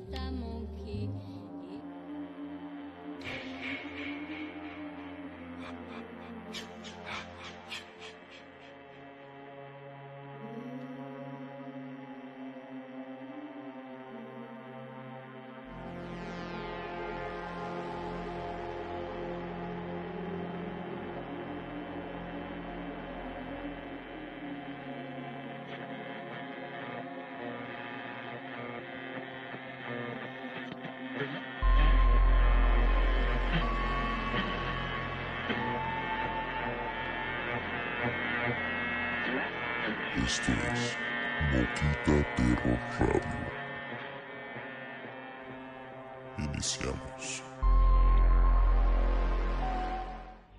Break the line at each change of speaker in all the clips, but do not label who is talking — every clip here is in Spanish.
Thank you. Iniciamos.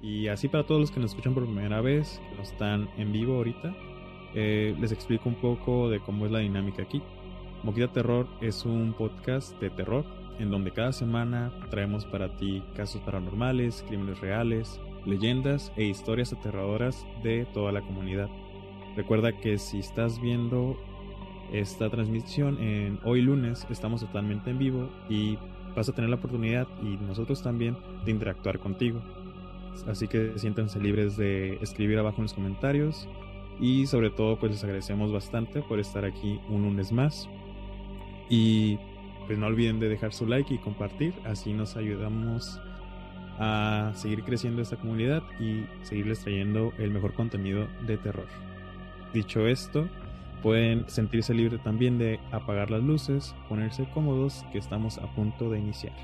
Y así para todos los que nos escuchan por primera vez, que no están en vivo ahorita, eh, les explico un poco de cómo es la dinámica aquí. Moquita Terror es un podcast de terror en donde cada semana traemos para ti casos paranormales, crímenes reales, leyendas e historias aterradoras de toda la comunidad. Recuerda que si estás viendo esta transmisión en hoy lunes, estamos totalmente en vivo y vas a tener la oportunidad y nosotros también de interactuar contigo. Así que siéntanse libres de escribir abajo en los comentarios y sobre todo pues les agradecemos bastante por estar aquí un lunes más. Y pues no olviden de dejar su like y compartir, así nos ayudamos a seguir creciendo esta comunidad y seguirles trayendo el mejor contenido de terror. Dicho esto, pueden sentirse libres también de apagar las luces, ponerse cómodos, que estamos a punto de iniciar.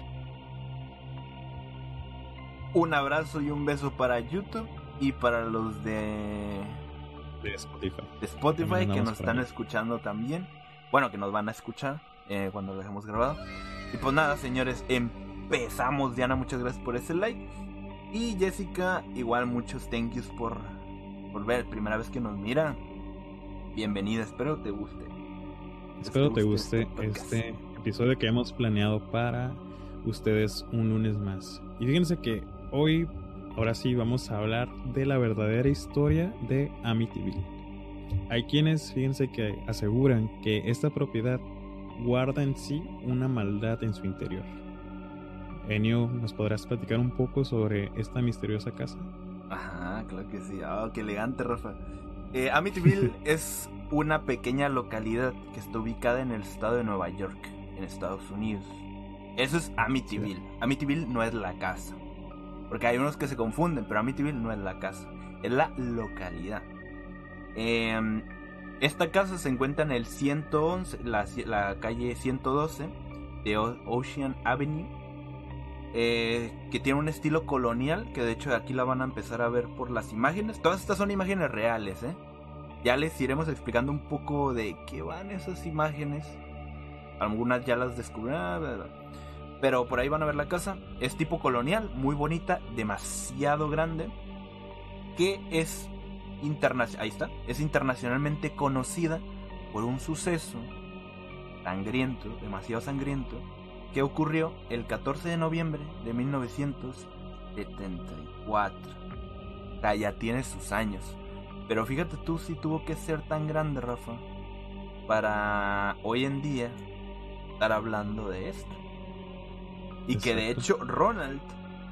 Un abrazo y un beso para YouTube y para los de,
De Spotify.
de Spotify que nos están escuchando también. Bueno, que nos van a escuchar eh, cuando lo dejemos grabado. Y pues nada, señores, empezamos. Diana, muchas gracias por ese like. Y Jessica, igual muchos thank yous por, por ver. Primera vez que nos mira. Bienvenida, espero te guste.
Espero te guste
podcast.
este episodio que hemos planeado para ustedes un lunes más. Y fíjense que hoy, ahora sí, vamos a hablar de la verdadera historia de Amityville. Hay quienes, fíjense que aseguran que esta propiedad guarda en sí una maldad en su interior. Enio, ¿nos podrás platicar un poco sobre esta misteriosa casa?
Ajá, claro que sí. Ah, qué elegante, Rafa. Eh, Amityville es una pequeña localidad que está ubicada en el estado de Nueva York, en Estados Unidos. Eso es Amityville. Amityville no es la casa. Porque hay unos que se confunden, pero Amityville no es la casa. Es la localidad. Em, esta casa se encuentra en el 111, la, la calle 112 de Ocean Avenue eh, que tiene un estilo colonial, que de hecho aquí la van a empezar a ver por las imágenes. Todas estas son imágenes reales, ¿eh? Ya les iremos explicando un poco de qué van esas imágenes. Algunas ya las descubrí, ah, pero por ahí van a ver la casa. Es tipo colonial, muy bonita, demasiado grande, que es ahí está, es internacionalmente conocida por un suceso sangriento, demasiado sangriento, que ocurrió el 14 de noviembre de 1974. O sea, ya tiene sus años. Pero fíjate tú si tuvo que ser tan grande, Rafa, para hoy en día estar hablando de esto. Y que de hecho Ronald,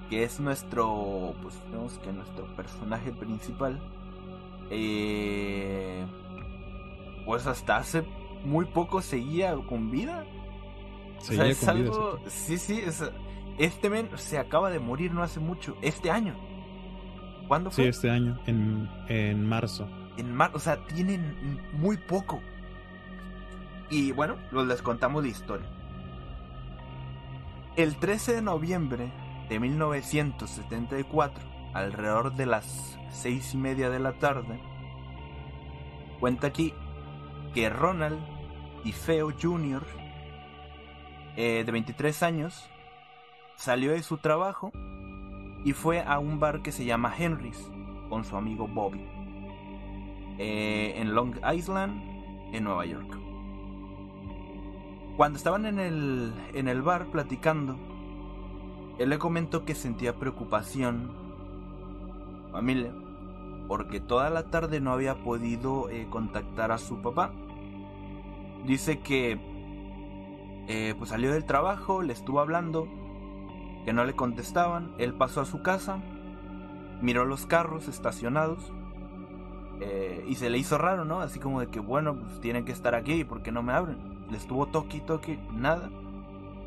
que es nuestro, pues digamos que nuestro personaje principal, eh, pues hasta hace muy poco seguía con vida. O sea, es algo. Sí, sí, es- este men se acaba de morir no hace mucho. Este año. ¿Cuándo
Sí,
fue?
este año, en, en marzo.
En mar... O sea, tienen muy poco. Y bueno, pues les contamos la historia. El 13 de noviembre de 1974, alrededor de las seis y media de la tarde, cuenta aquí que Ronald Feo Jr., eh, de 23 años, salió de su trabajo y fue a un bar que se llama Henry's con su amigo Bobby eh, en Long Island, en Nueva York. Cuando estaban en el, en el bar platicando, él le comentó que sentía preocupación, familia, porque toda la tarde no había podido eh, contactar a su papá. Dice que eh, pues salió del trabajo, le estuvo hablando, que no le contestaban, él pasó a su casa, miró los carros estacionados eh, y se le hizo raro, ¿no? Así como de que, bueno, pues tienen que estar aquí, ¿por qué no me abren? Le estuvo toque toque, nada.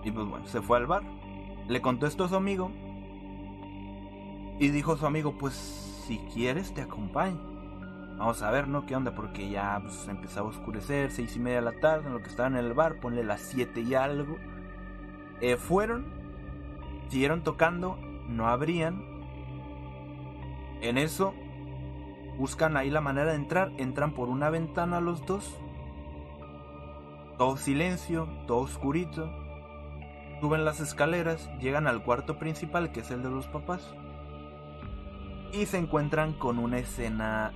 Y pues bueno, se fue al bar. Le contó esto a su amigo. Y dijo su amigo, pues si quieres te acompaño. Vamos a ver, ¿no? ¿Qué onda? Porque ya pues, empezaba a oscurecer, seis y media de la tarde, en lo que estaban en el bar, ponle las siete y algo. Eh, fueron, siguieron tocando, no abrían. En eso, buscan ahí la manera de entrar, entran por una ventana los dos. Todo silencio, todo oscurito. Suben las escaleras, llegan al cuarto principal, que es el de los papás. Y se encuentran con una escena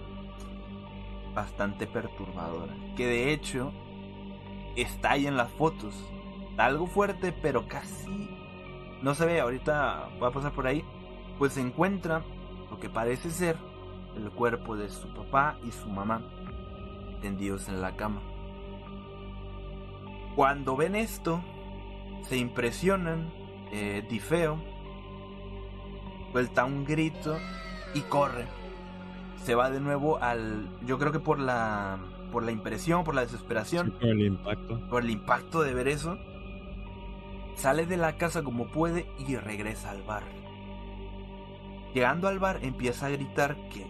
bastante perturbadora. Que de hecho está ahí en las fotos. Algo fuerte, pero casi no se ve. Ahorita va a pasar por ahí. Pues se encuentra lo que parece ser el cuerpo de su papá y su mamá tendidos en la cama. Cuando ven esto, se impresionan, eh, Difeo suelta un grito y corre. Se va de nuevo al. Yo creo que por la. Por la impresión, por la desesperación.
por el impacto.
Por el impacto de ver eso. Sale de la casa como puede y regresa al bar. Llegando al bar empieza a gritar que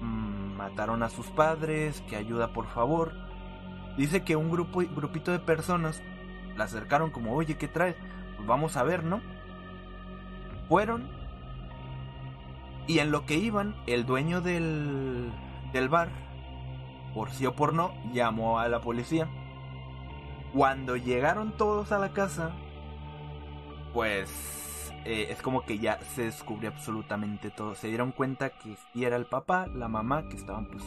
mmm, mataron a sus padres, que ayuda por favor. Dice que un grupo, grupito de personas la acercaron como, oye, ¿qué traes? Pues vamos a ver, ¿no? Fueron y en lo que iban, el dueño del, del bar, por sí o por no, llamó a la policía. Cuando llegaron todos a la casa, pues eh, es como que ya se descubrió absolutamente todo. Se dieron cuenta que era el papá, la mamá, que estaban pues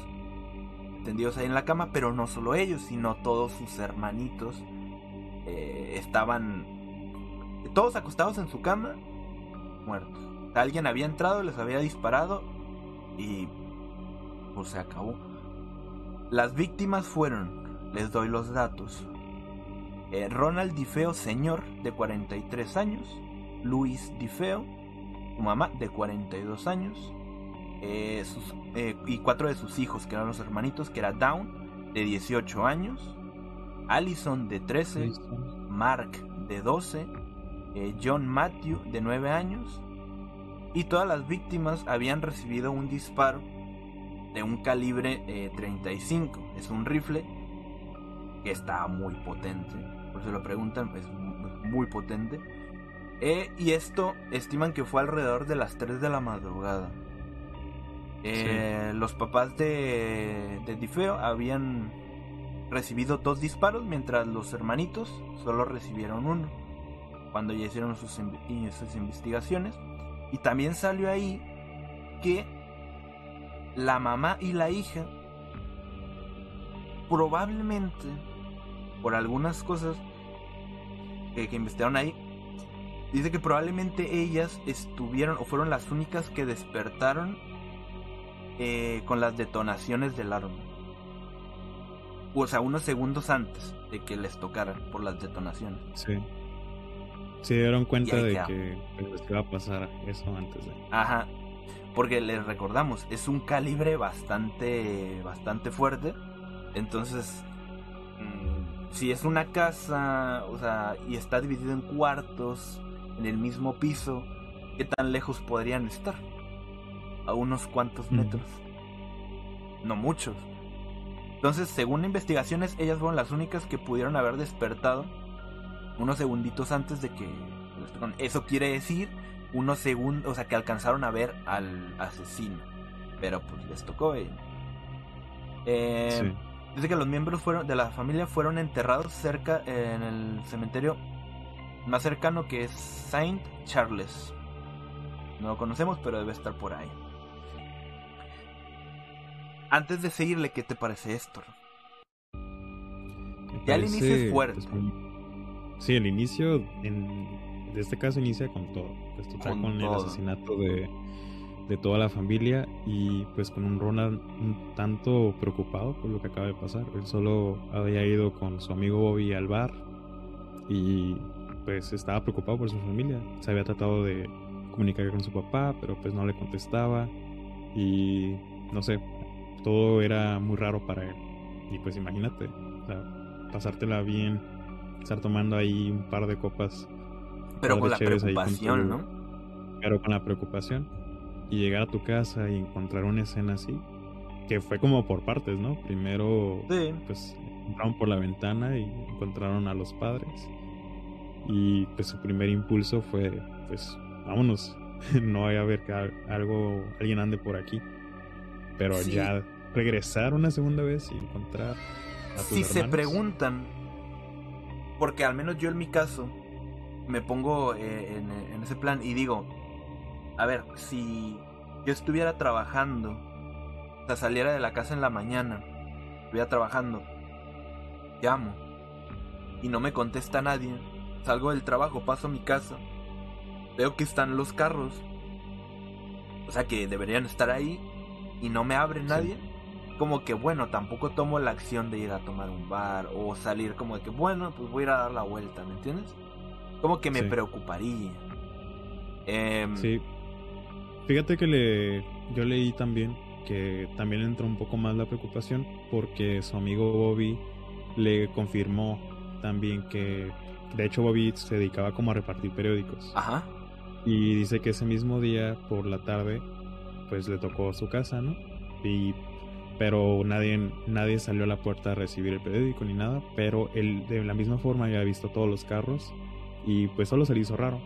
tendidos ahí en la cama, pero no solo ellos, sino todos sus hermanitos eh, estaban todos acostados en su cama, muertos. Alguien había entrado, les había disparado y pues se acabó. Las víctimas fueron, les doy los datos, eh, Ronald Difeo señor de 43 años, Luis Difeo, su mamá de 42 años, eh, sus, eh, y cuatro de sus hijos que eran los hermanitos, que era Down de 18 años, Allison de 13, Mark de 12, John Matthew de 9 años, y todas las víctimas habían recibido un disparo de un calibre 35. Es un rifle que está muy potente. Por si lo preguntan, es muy potente. Eh, y esto estiman que fue alrededor de las 3 de la madrugada. Eh, sí. Los papás de, de Difeo habían recibido dos disparos, mientras los hermanitos solo recibieron uno. Cuando ya hicieron sus, sus investigaciones. Y también salió ahí que la mamá y la hija probablemente por algunas cosas que, investigaron ahí dice que probablemente ellas estuvieron o fueron las únicas que despertaron eh, con las detonaciones del arma o sea unos segundos antes de que les tocaran por las detonaciones.
Sí se dieron cuenta de que pues, iba a pasar eso antes de.
Ajá. Porque les recordamos, es un calibre bastante. bastante fuerte. Entonces. Mmm, si es una casa. O sea. y está dividido en cuartos. En el mismo piso. ¿Qué tan lejos podrían estar? A unos cuantos metros. Mm. No muchos. Entonces, según investigaciones, ellas fueron las únicas que pudieron haber despertado unos segunditos antes de que eso quiere decir unos segundos, o sea, que alcanzaron a ver al asesino. Pero pues les tocó. Eh. Eh, Dice que los miembros fueron de la familia fueron enterrados cerca en el cementerio más cercano que es Saint Charles. No lo conocemos, pero debe estar por ahí. Antes de seguirle, ¿qué te parece esto?
Me
ya inicio es fuerte.
pues, Sí, el inicio, en de este caso inicia con todo. Pues total,
Con
con, el asesinato de, de toda la familia y pues con un Ronald un tanto preocupado por lo que acaba de pasar. Él solo había ido con su amigo Bobby al bar y pues estaba preocupado por su familia. Se había tratado de comunicar con su papá, pero pues no le contestaba y no sé, todo era muy raro para él. Y pues imagínate, o sea, pasártela bien, estar tomando ahí un par de copas.
Pero con la preocupación, ¿no?
Pero con la preocupación. Y llegar a tu casa y encontrar una escena así, que fue como por partes, ¿no? Primero
Sí.
pues entraron por la ventana y encontraron a los padres. Y pues su primer impulso fue, pues vámonos, no vaya a ver que al- algo, alguien ande por aquí. Pero
Sí.
ya regresar una segunda vez y encontrar a tus
Si se preguntan, porque al menos yo en mi caso me pongo eh, en, en ese plan y digo, a ver, si yo estuviera trabajando, o sea, saliera de la casa en la mañana, estuviera trabajando, llamo y no me contesta nadie, salgo del trabajo, paso a mi casa, veo que están los carros, o sea que deberían estar ahí y no me abre nadie, como que bueno, tampoco tomo la acción de ir a tomar un bar o salir como de que bueno, pues voy a ir a dar la vuelta, ¿me entiendes? Como que me
Sí.
preocuparía. Em,
Sí. Fíjate que le, yo leí también que también entró un poco más la preocupación porque su amigo Bobby le confirmó también que de hecho Bobby se dedicaba como a repartir periódicos
Ajá.
y dice que ese mismo día por la tarde pues le tocó su casa, ¿no? Y pero nadie nadie salió a la puerta a recibir el periódico ni nada, pero él de la misma forma había visto todos los carros y pues solo se le hizo raro.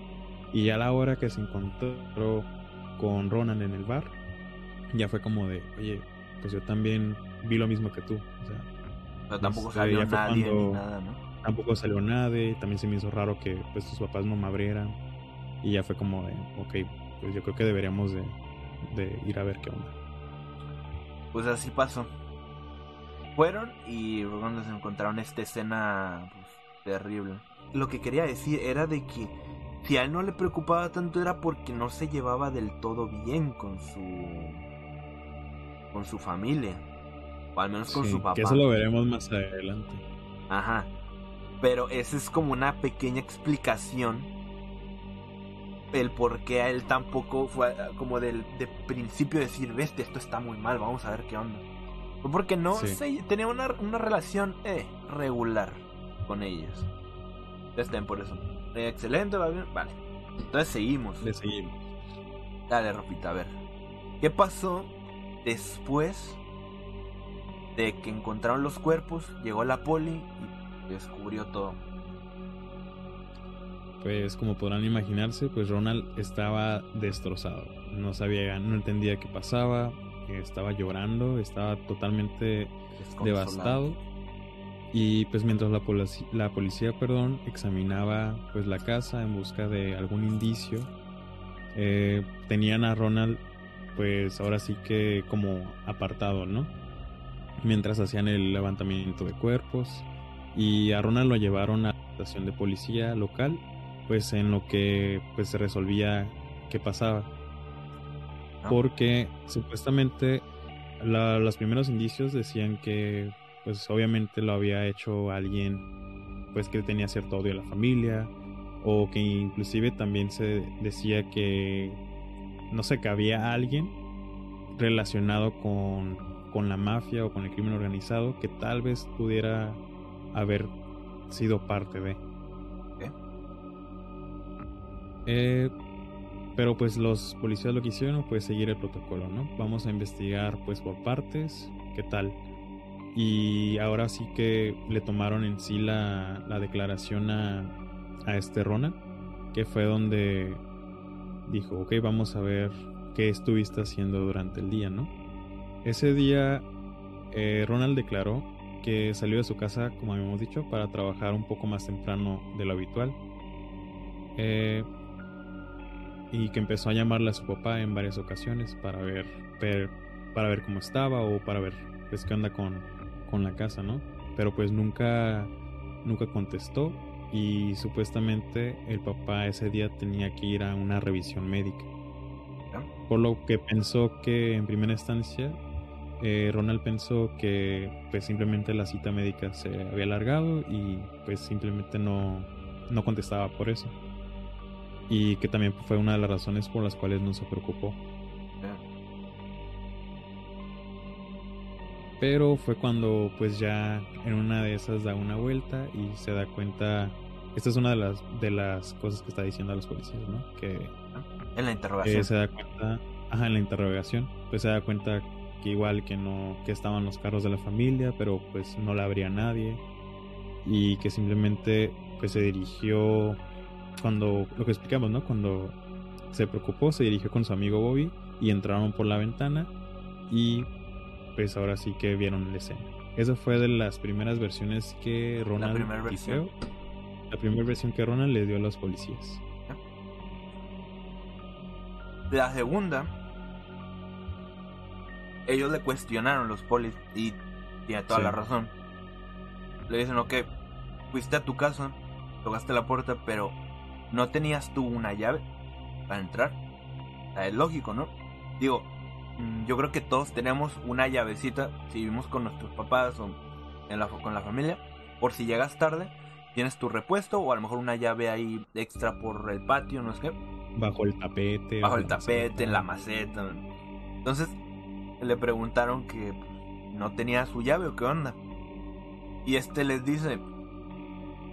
Y ya a la hora que se encontró con Ronan en el bar, ya fue como de, oye, pues yo también vi lo mismo que tú. O sea,
Pero tampoco
Este,
salió nadie ni
cuando-
nada, ¿no?
tampoco salió nadie, también se me hizo raro que pues sus papás no me abrieran. Y ya fue como de, ok, pues yo creo que deberíamos de, de ir a ver qué onda.
Pues así pasó. Fueron y fue cuando se encontraron esta escena pues, terrible. Lo que quería decir era de que si a él no le preocupaba tanto era porque no se llevaba del todo bien con su con su familia o al menos con
Sí,
su papá.
que eso lo veremos más adelante.
Ajá. Pero esa es como una pequeña explicación. El por qué a él tampoco fue ah, como del de principio decir, bestia, esto está muy mal, vamos a ver qué onda. Fue porque no
Sí.
tenía una, una relación eh, regular con ellos. Estén por eso. Eh, excelente, va bien. Vale. Entonces seguimos.
Le seguimos.
Dale, Ropita, a ver. ¿Qué pasó después de que encontraron los cuerpos? Llegó la poli y descubrió todo.
Pues como podrán imaginarse, pues Ronald estaba destrozado. No sabía, no entendía qué pasaba, estaba llorando, estaba totalmente devastado. Y pues mientras la, polici- la policía, perdón, examinaba pues la casa en busca de algún indicio, eh, tenían a Ronald pues ahora sí que como apartado, ¿no? Mientras hacían el levantamiento de cuerpos y a Ronald lo llevaron a la estación de policía local, pues en lo que pues se resolvía qué pasaba.
Ah,
porque supuestamente la- los primeros indicios decían que pues obviamente lo había hecho alguien pues que tenía cierto odio a la familia o que inclusive también se decía que no sé que había alguien relacionado con, con la mafia o con el crimen organizado que tal vez pudiera haber sido parte de Eh, pero pues los policías lo que hicieron fue seguir el protocolo, ¿no? Vamos a investigar pues por partes, qué tal. Y ahora sí que le tomaron en sí la, la declaración a, a este Ronald, que fue donde dijo, ok, vamos a ver qué estuviste haciendo durante el día, ¿no? Ese día eh, Ronald declaró que salió de su casa, como habíamos dicho, para trabajar un poco más temprano de lo habitual. Eh, y que empezó a llamarle a su papá en varias ocasiones para ver, ver- para ver cómo estaba o para ver pues qué onda con, con la casa, ¿no? Pero pues nunca nunca contestó y supuestamente el papá ese día tenía que ir a una revisión médica. Por lo que pensó que en primera instancia eh, Ronald pensó que pues simplemente la cita médica se había alargado y pues simplemente no no contestaba por eso. Y que también fue una de las razones por las cuales no se preocupó. Pero fue cuando pues ya en una de esas da una vuelta y se da cuenta, esta es una de las de las cosas que está diciendo a los policías, ¿no? Que
en la interrogación.
se da cuenta, ajá, en la interrogación, pues se da cuenta que igual que no que estaban los carros de la familia, pero pues no la abría nadie y que simplemente pues se dirigió cuando lo que explicamos, ¿no? Cuando se preocupó, se dirigió con su amigo Bobby y entraron por la ventana y pues ahora sí que vieron la escena. Esa fue de las primeras versiones que Ronald
La primera versión.
La primera versión que Ronald le dio a los policías.
La segunda, ellos le cuestionaron los polis y tiene toda
Sí.
la razón. Le dicen, ok, fuiste a tu casa, tocaste la puerta, pero no tenías tú una llave para entrar. Sea, es lógico, ¿no? Digo, mm, yo creo que todos tenemos una llavecita si vivimos con nuestros papás o en la, con la familia. Por si llegas tarde, tienes tu repuesto o a lo mejor una llave ahí extra por el patio, no sé qué
Bajo el tapete.
bajo el tapete,
maceta.
en la maceta. Entonces le preguntaron que no tenía su llave o qué onda. Y este les dice,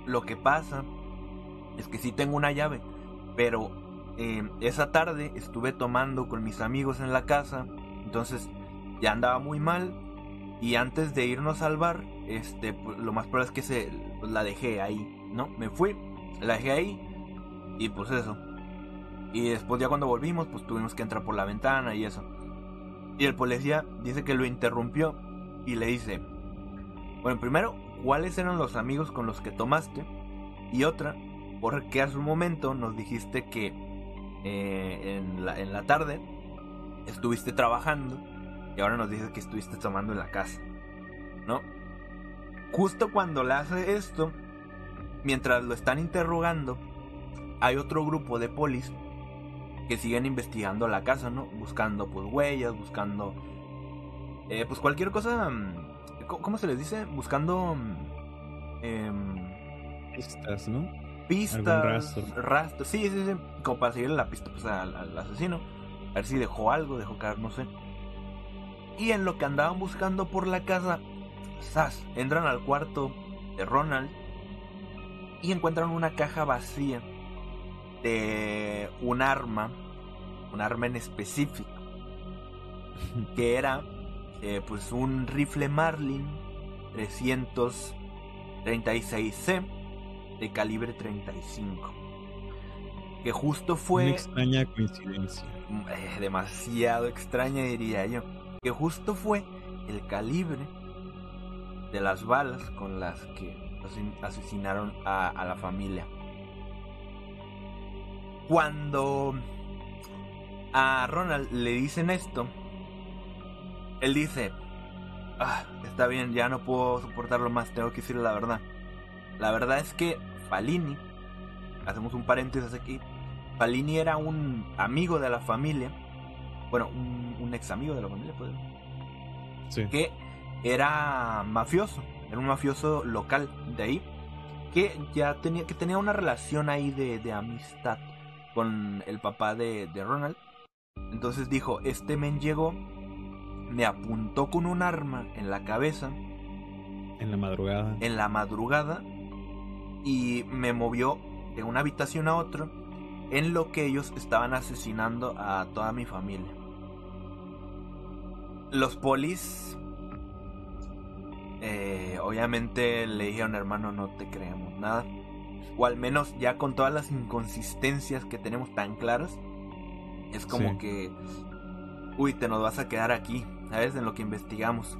lo que pasa es que sí tengo una llave, pero eh, esa tarde estuve tomando con mis amigos en la casa, entonces ya andaba muy mal y antes de irnos al bar, este, pues, lo más probable es que se pues, la dejé ahí, ¿no? Me fui, la dejé ahí y pues eso. Y después ya cuando volvimos, pues tuvimos que entrar por la ventana y eso. Y el policía dice que lo interrumpió y le dice, bueno, primero, ¿cuáles eran los amigos con los que tomaste? Y otra, porque hace un momento nos dijiste que eh, en, la, tarde estuviste trabajando y ahora nos dices que estuviste tomando en la casa, ¿no? Justo cuando le hace esto, mientras lo están interrogando, hay otro grupo de polis que siguen investigando la casa, ¿no? Buscando pues huellas, buscando eh, pues cualquier cosa, mm, ¿cómo se les dice? Buscando em,
Pistas, ¿no?
Pistas,
rastro.
rastros, sí, sí, sí, como para seguirle la pista pues, al, al asesino, a ver si dejó algo, dejó caer, no sé. Y en lo que andaban buscando por la casa, ¡zas! entran al cuarto de Ronald y encuentran una caja vacía de un arma, un arma en específico, que era eh, pues un rifle Marlin 336C de calibre 35. Que justo
Una
fue
extraña coincidencia.
eh, demasiado extraña diría yo. Que justo fue el calibre de las balas con las que asesin- asesinaron a, a la familia. Cuando a Ronald le dicen esto, él dice, ah, está bien, ya no puedo soportarlo más, tengo que decirle la verdad. La verdad es que Falini, hacemos un paréntesis aquí, Falini era un amigo de la familia, bueno, un, un ex amigo de la familia, pues,
Sí.
que era mafioso, era un mafioso local de ahí, que ya tenía, que tenía una relación ahí de, de amistad con el papá de, de Ronald. Entonces dijo, este men llegó, me apuntó con un arma en la cabeza
En la madrugada.
en la madrugada y me movió de una habitación a otra en lo que ellos estaban asesinando a toda mi familia. Los polis eh, obviamente le dijeron hermano no te creemos nada o al menos ya con todas las inconsistencias que tenemos tan claras es como
Sí.
que uy te nos vas a quedar aquí sabes en lo que investigamos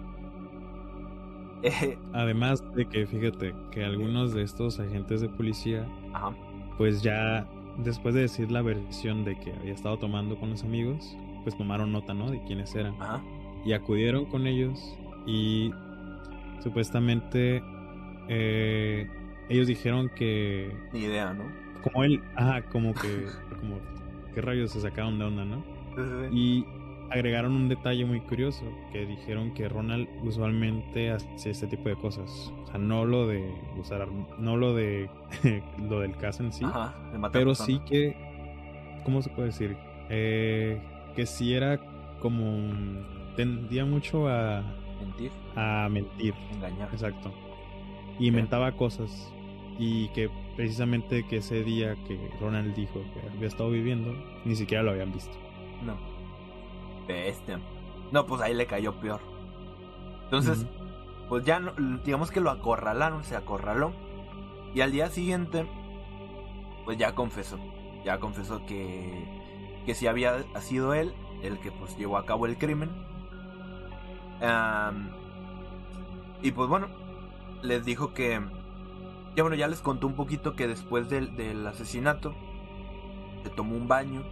Eh,
Además de que fíjate que algunos de estos agentes de policía,
ajá.
pues ya después de decir la versión de que había estado tomando con los amigos, pues tomaron nota, ¿no? De quiénes eran.
Ajá.
Y acudieron con ellos y supuestamente eh, ellos dijeron que
Ni idea, ¿no?
como él, ajá, como que, como, ¿qué rayos se sacaron de onda, no? Y agregaron un detalle muy curioso, que dijeron que Ronald usualmente hace este tipo de cosas. O sea, no lo de usar, no lo de lo del caso en sí,
Ajá,
pero sí que, ¿cómo se puede decir? Eh, que sí era como, tendía mucho a,
Mentir,
a mentir,
engañar.
exacto. Y inventaba cosas. Y que precisamente que ese día que Ronald dijo que había estado viviendo, ni siquiera lo habían visto.
No. Bestia. No, pues ahí le cayó peor. Entonces, pues ya, no- digamos que lo acorralaron, se acorraló. Y al día siguiente, pues ya confesó. Ya confesó que, que sí había sido él el que pues llevó a cabo el crimen. Y pues bueno, les dijo que... Ya bueno, ya les contó un poquito que después del, del asesinato, se tomó un baño.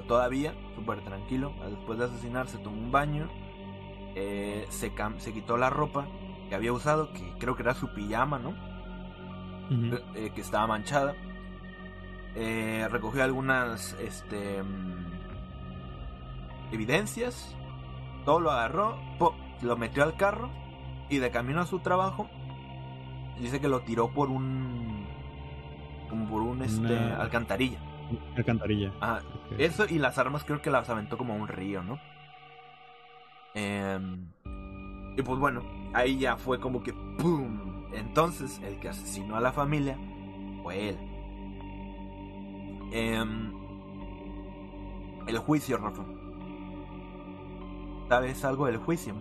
Todavía, súper tranquilo. Después de asesinar, se tomó un baño. eh, se, cam- se quitó la ropa que había usado, que creo que era su pijama, ¿no?
Ujú.
eh, que estaba manchada. Eh, recogió algunas este, mm, evidencias. Todo lo agarró, po, lo metió al carro y de camino a su trabajo dice que lo tiró por un como por un este
Una-
alcantarilla.
Alcantarilla. Ok.
eso y las armas creo que las aventó como a un río, ¿no? Em, y pues bueno, ahí ya fue como que ¡pum! Entonces, el que asesinó a la familia fue él. Em, el juicio, Rafa. ¿Sabes algo del juicio?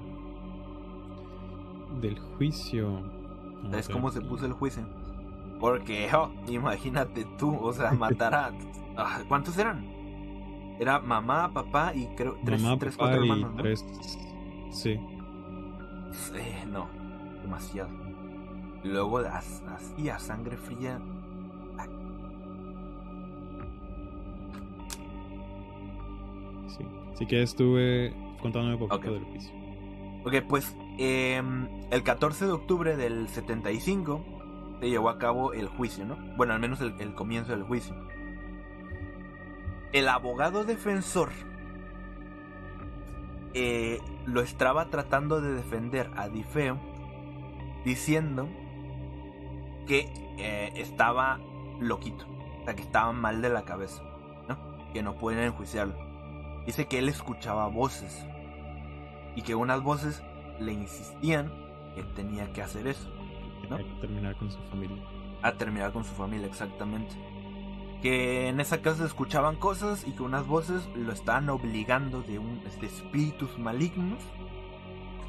Del juicio.
¿Sabes cómo se puso el juicio? Porque, oh, imagínate tú, o sea, matar a... ah, ¿Cuántos eran? Era mamá, papá y creo tres,
Mamá,
tres
papá
cuatro
y
hermanos, ¿no?
tres. Sí.
Eh, no, demasiado. Luego as- así a sangre fría.
Sí. Así que estuve contándome un poquito
Ok.
del juicio.
Ok, pues em, el 14 de octubre del 75 se llevó a cabo el juicio, ¿no? Bueno, al menos el, el comienzo del juicio. El abogado defensor eh, lo estaba tratando de defender a Difeo diciendo que eh, estaba loquito, o sea, que estaba mal de la cabeza, ¿no? Que no pueden enjuiciarlo. Dice que él escuchaba voces y que unas voces le insistían que tenía que hacer eso, ¿no?
Que terminar con su familia.
a terminar con su familia exactamente. Que en esa casa escuchaban cosas y que unas voces lo estaban obligando de, un, de espíritus malignos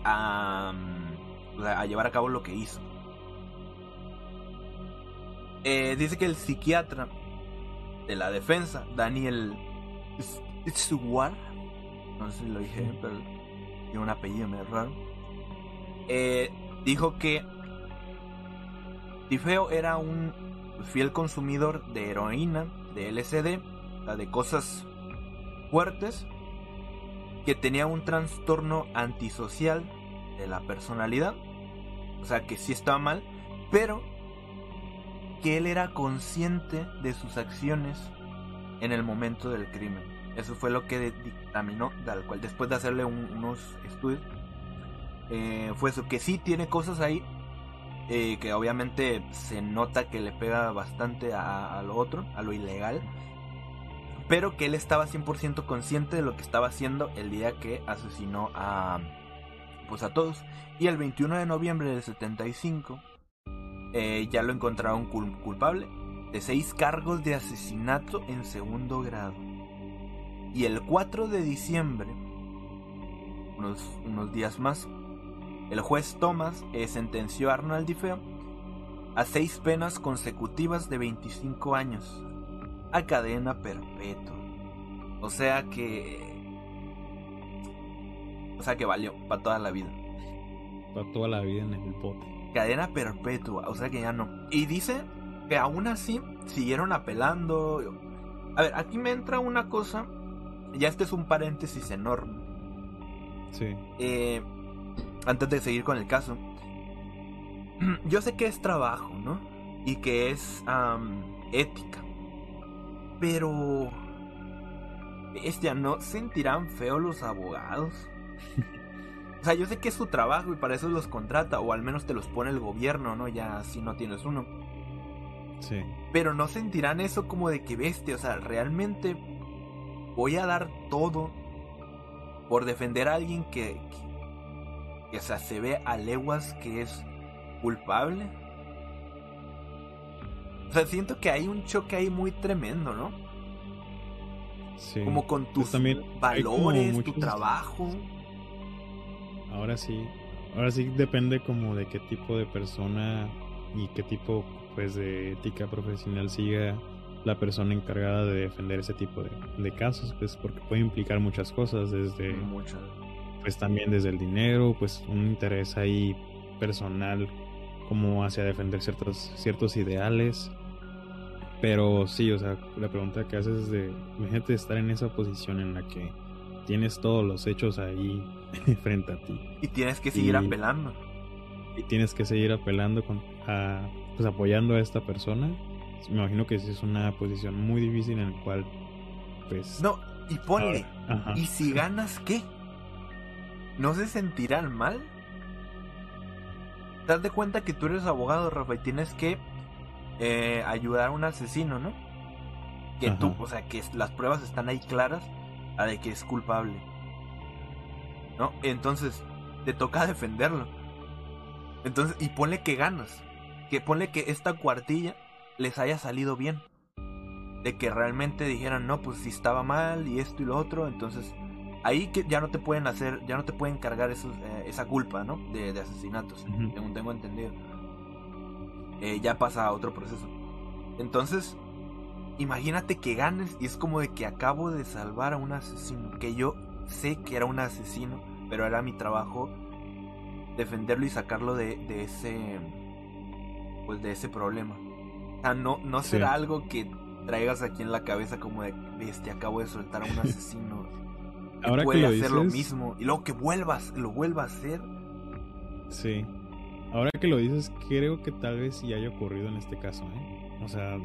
a, mm, a llevar a cabo lo que hizo. Eh, dice que el psiquiatra de la defensa, Daniel Itzuwar, no sé si lo dije, pero tiene un apellido medio raro, eh, dijo que Tifeo era un fiel consumidor de heroína, de LSD, de cosas fuertes, que tenía un trastorno antisocial de la personalidad, o sea que sí estaba mal, pero que él era consciente de sus acciones en el momento del crimen. Eso fue lo que dictaminó, tal cual, después de hacerle un- unos estudios, eh, fue eso, que sí tiene cosas ahí, eh, que obviamente se nota que le pega bastante a, lo otro, a lo ilegal, pero que él estaba 100% consciente de lo que estaba haciendo el día que asesinó a pues a todos. Y el 21 de noviembre del 75 eh, ya lo encontraron cul- culpable de seis cargos de asesinato en segundo grado. Y el 4 de diciembre unos, unos días más el juez Thomas eh, sentenció a Arnold Difeo a seis penas consecutivas de 25 años a cadena perpetua. O sea que. O sea que valió para toda la vida.
Para toda la vida en el bote.
Cadena perpetua, o sea que ya no. Y dice que aún así siguieron apelando. A ver, aquí me entra una cosa. Ya este es un paréntesis enorme.
Sí.
Eh, antes de seguir con el caso, yo sé que es trabajo, ¿no? Y que es ética. Pero Bestia, ¿no sentirán feo los abogados? o sea, yo sé que es su trabajo y para eso los contrata, o al menos te los pone el gobierno, ¿no? Ya si no tienes uno.
Sí.
Pero no sentirán eso como de que bestia, o sea, realmente voy a dar todo por defender a alguien que, o sea, se ve a leguas que es culpable. O sea, siento que hay un choque ahí muy tremendo, ¿no?
Sí.
Como con tus
Pues también como
valores, tu trabajo.
Ahora sí. Ahora sí depende como de qué tipo de persona y qué tipo pues de ética profesional siga la persona encargada de defender ese tipo de, de casos, pues porque puede implicar muchas cosas, desde
Mucho.
Pues también desde el dinero, pues un interés ahí personal como hacia defender ciertos, ciertos ideales. Pero sí, o sea, la pregunta que haces es de, imagínate estar en esa posición en la que tienes todos los hechos ahí frente a ti
Y tienes que seguir
Y-
apelando.
y tienes que seguir apelando con, a, pues apoyando a esta persona. Me imagino que sí es una posición muy difícil en la cual, pues...
No, y ponle. ¿Y si ganas qué? ¿No se sentirán mal? Das de cuenta que tú eres abogado, Rafa, y tienes que eh, ayudar a un asesino, ¿no? Que
Ajá.
tú, o sea, que las pruebas están ahí claras a de que es culpable. ¿No? Entonces, te toca defenderlo. Entonces, y ponle que ganas. Que ponle que esta cuartilla les haya salido bien. De que realmente dijeran, no, pues si estaba mal y esto y lo otro, entonces ahí que ya no te pueden hacer, ya no te pueden cargar esos, eh, esa culpa, ¿no? De, de asesinatos, según tengo entendido. Eh, ya pasa a otro proceso. Entonces, imagínate que ganes y es como de que acabo de salvar a un asesino, que yo sé que era un asesino, pero era mi trabajo defenderlo y sacarlo de, de ese, pues de ese problema. O sea, no, no
Sí.
será algo que traigas aquí en la cabeza como de, bestia, acabo de soltar a un asesino. Que
Ahora que
puede
lo
hacer lo
dices-
mismo y luego que vuelvas, lo vuelva a hacer.
Sí. Ahora que lo dices, creo que tal vez sí haya ocurrido en este caso, ¿eh? O sea,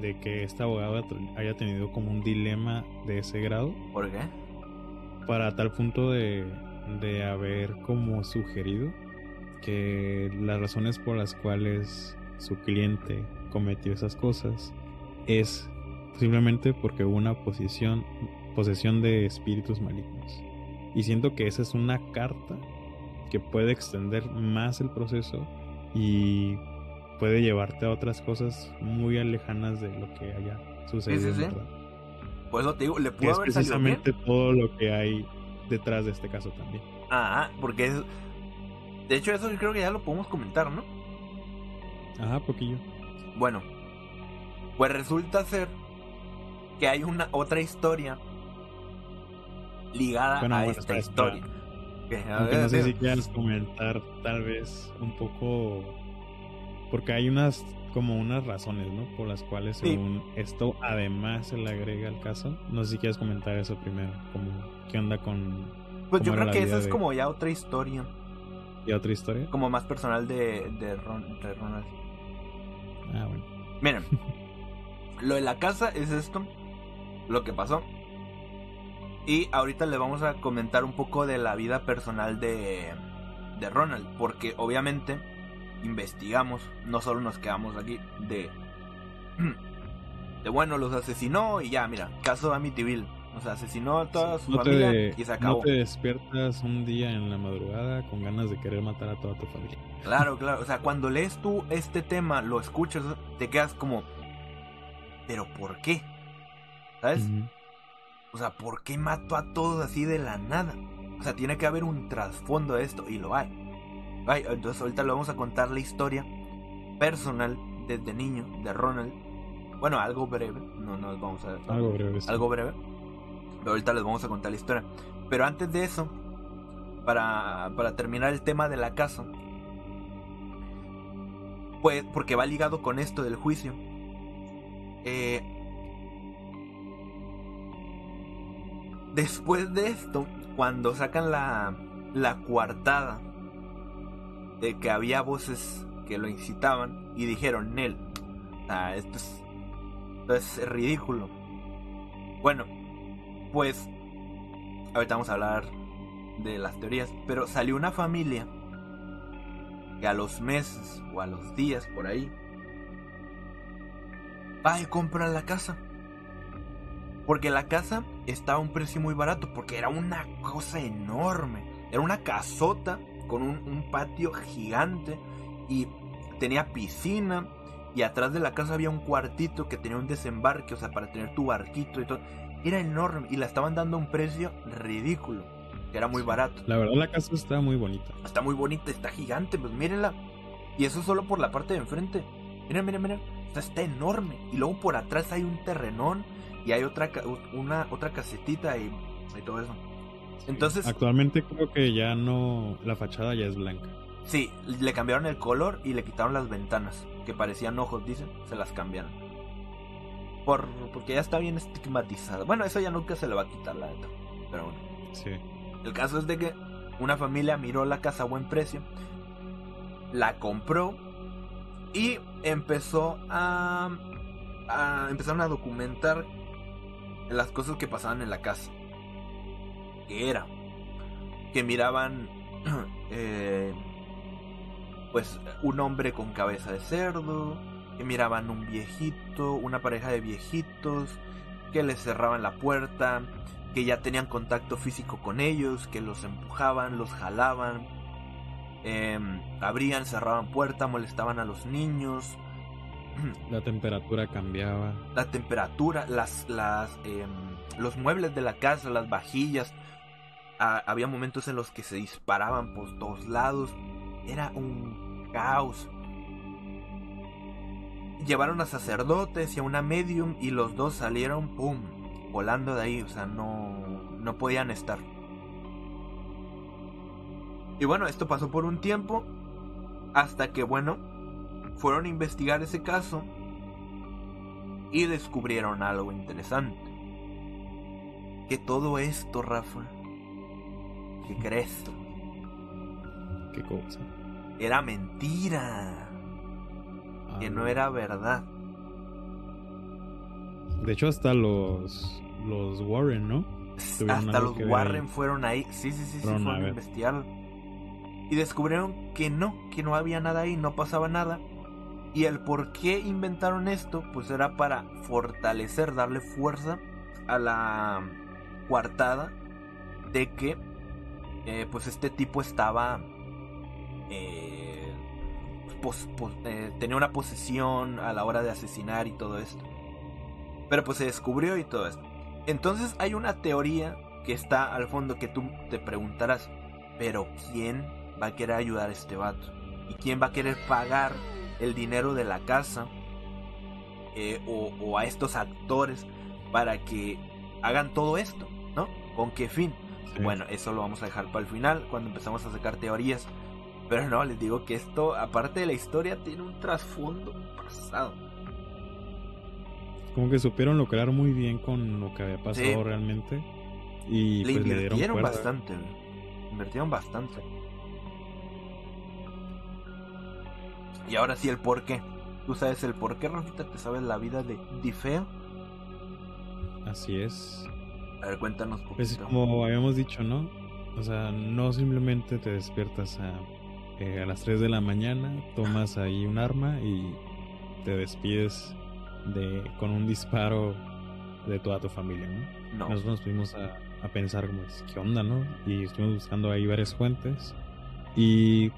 de que esta abogada haya tenido como un dilema de ese grado
¿Por qué?
para tal punto de, de haber como sugerido que las razones por las cuales su cliente cometió esas cosas es simplemente porque hubo una posición, posesión de espíritus malignos. Y siento que esa es una carta que puede extender más el proceso y puede llevarte a otras cosas muy alejanas de lo que haya sucedido.
sí, sí. eso te digo, le pudo
es
haber salido bien.
precisamente todo lo que hay detrás de este caso también.
Ah, porque es... De hecho, eso creo que ya lo podemos comentar, ¿no?
Ajá, poquillo.
Bueno, pues resulta ser que hay una otra historia ligada
Bueno,
a
bueno,
esta historia.
Aunque no sé si quieras comentar tal vez un poco porque hay unas como unas razones, ¿no? Por las cuales
Sí.
según esto además se le agrega al caso. No sé si quieres comentar eso primero, como qué onda con
Pues yo creo que esa
vida
es
de-
como ya otra historia,
y otra historia.
como más personal de, de, Ron- de Ronald.
Ah, bueno.
Miren, lo de la casa es esto, lo que pasó. Y ahorita le vamos a comentar un poco de la vida personal de, de Ronald, porque obviamente investigamos, no solo nos quedamos aquí de, de bueno, los asesinó y ya, mira, caso Amityville, o sea, asesinó a toda su
No
familia
te,
y se
no
acabó.
te despiertas un día en la madrugada con ganas de querer matar a toda tu familia.
Claro, claro. O sea, cuando lees tú este tema, lo escuchas, te quedas como, ¿pero por qué? ¿Sabes? O sea, ¿por qué mato a todos así de la nada? O sea, tiene que haber un trasfondo a esto, y lo hay. Ay, entonces ahorita le vamos a contar la historia personal desde niño de Ronald. Bueno, algo breve, no nos vamos a...
Algo breve. sí.
algo breve. Pero ahorita les vamos a contar la historia. Pero antes de eso, para, para terminar el tema de la casa, pues porque va ligado con esto del juicio. eh, después de esto, cuando sacan la, la coartada de que había voces que lo incitaban y dijeron, Nel, ah, esto es, ridículo. Bueno, Pues, ahorita vamos a hablar de las teorías, pero salió una familia que a los meses o a los días por ahí va y compra la casa. Porque la casa estaba a un precio muy barato, porque era una cosa enorme. Era una casota con un, un patio gigante y tenía piscina. Y atrás de la casa había un cuartito que tenía un desembarque, o sea, para tener tu barquito y todo. Era enorme y la estaban dando a un precio ridículo, que era muy barato.
La verdad la casa está muy bonita.
Está muy bonita, está gigante, pues mírenla. Y eso solo por la parte de enfrente. Miren, miren, miren. Está, está enorme. Y luego por atrás hay un terrenón y hay otra una otra casetita y, y todo eso. Entonces,
Actualmente creo que ya no. La fachada ya es blanca.
sí, le cambiaron el color y le quitaron las ventanas, que parecían ojos, dicen, se las cambiaron. Por, porque ya está bien estigmatizada. Bueno, eso ya nunca se le va a quitar, la neta. Pero bueno.
Sí.
El caso es de que una familia miró la casa a buen precio, la compró y empezó a, a- empezaron a documentar las cosas que pasaban en la casa. Que era que miraban eh, pues un hombre con cabeza de cerdo, que miraban un viejito, una pareja de viejitos, que les cerraban la puerta, que ya tenían contacto físico con ellos, que los empujaban, los jalaban, em, abrían, cerraban puerta, molestaban a los niños,
La temperatura cambiaba.
la temperatura, las, las, em, los muebles de la casa, las vajillas. Había momentos en los que se disparaban por todos lados. Era un caos. Llevaron a sacerdotes y a una medium y los dos salieron, ¡pum!, volando de ahí. O sea, no, no podían estar. Y bueno, esto pasó por un tiempo. Hasta que, bueno, fueron a investigar ese caso y descubrieron algo interesante. Que todo esto, Rafa, ¿qué crees?
Qué cosa.
Era mentira, que no era verdad.
De hecho, hasta los. Los Warren, ¿no? Tuvieron
Hasta los Warren
ahí.
fueron ahí, sí, sí, sí, sí,
Fueron a
a
ver.
investigarlo. Y descubrieron que no, que no había nada ahí, no pasaba nada. Y el por qué inventaron esto, pues era para fortalecer, darle fuerza a la coartada de que eh, pues este tipo estaba eh, pos- pos- eh, tenía una posesión a la hora de asesinar y todo esto. Pero pues se descubrió y todo esto. Entonces hay una teoría que está al fondo que tú te preguntarás pero quién va a querer ayudar a este vato y quién va a querer pagar el dinero de la casa eh, o, o a estos actores para que hagan todo esto, ¿no? ¿Con qué fin?
Sí.
Bueno, eso lo vamos a dejar para el final, cuando empezamos a sacar teorías. Pero no, les digo que esto, aparte de la historia, tiene un trasfondo pasado.
Como que supieron lucrar muy bien con lo que había pasado
Sí.
realmente. Y
Le
pues le dieron
invirtieron bastante. Invirtieron bastante. Y ahora sí, el por qué. ¿Tú sabes el por qué, Rafita? ¿Te sabes la vida de Difeo?
Así es.
A ver, cuéntanos
Pues como habíamos dicho, ¿no? O sea, no simplemente te despiertas a, eh, a las 3 de la mañana, tomas ahí un arma y te despides de, con un disparo de toda tu familia, ¿no?
No.
Nosotros nos fuimos a, a pensar como, ¿qué onda, no? Y estuvimos buscando ahí varias fuentes y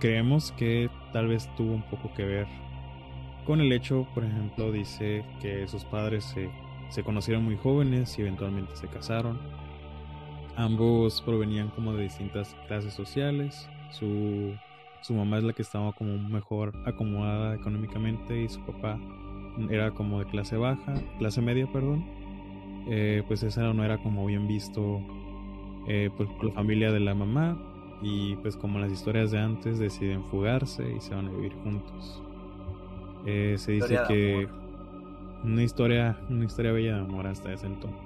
creemos que tal vez tuvo un poco que ver con el hecho, por ejemplo, dice que sus padres se, se conocieron muy jóvenes y eventualmente se casaron. Ambos provenían como de distintas clases sociales. Su, su mamá es la que estaba como mejor acomodada económicamente y su papá era como de clase baja, clase media, perdón. Eh, pues esa no era como bien visto eh, por la familia de la mamá y pues como las historias de antes deciden fugarse y se van a vivir juntos. Eh, se dice que una historia, una historia bella de amor hasta ese entonces.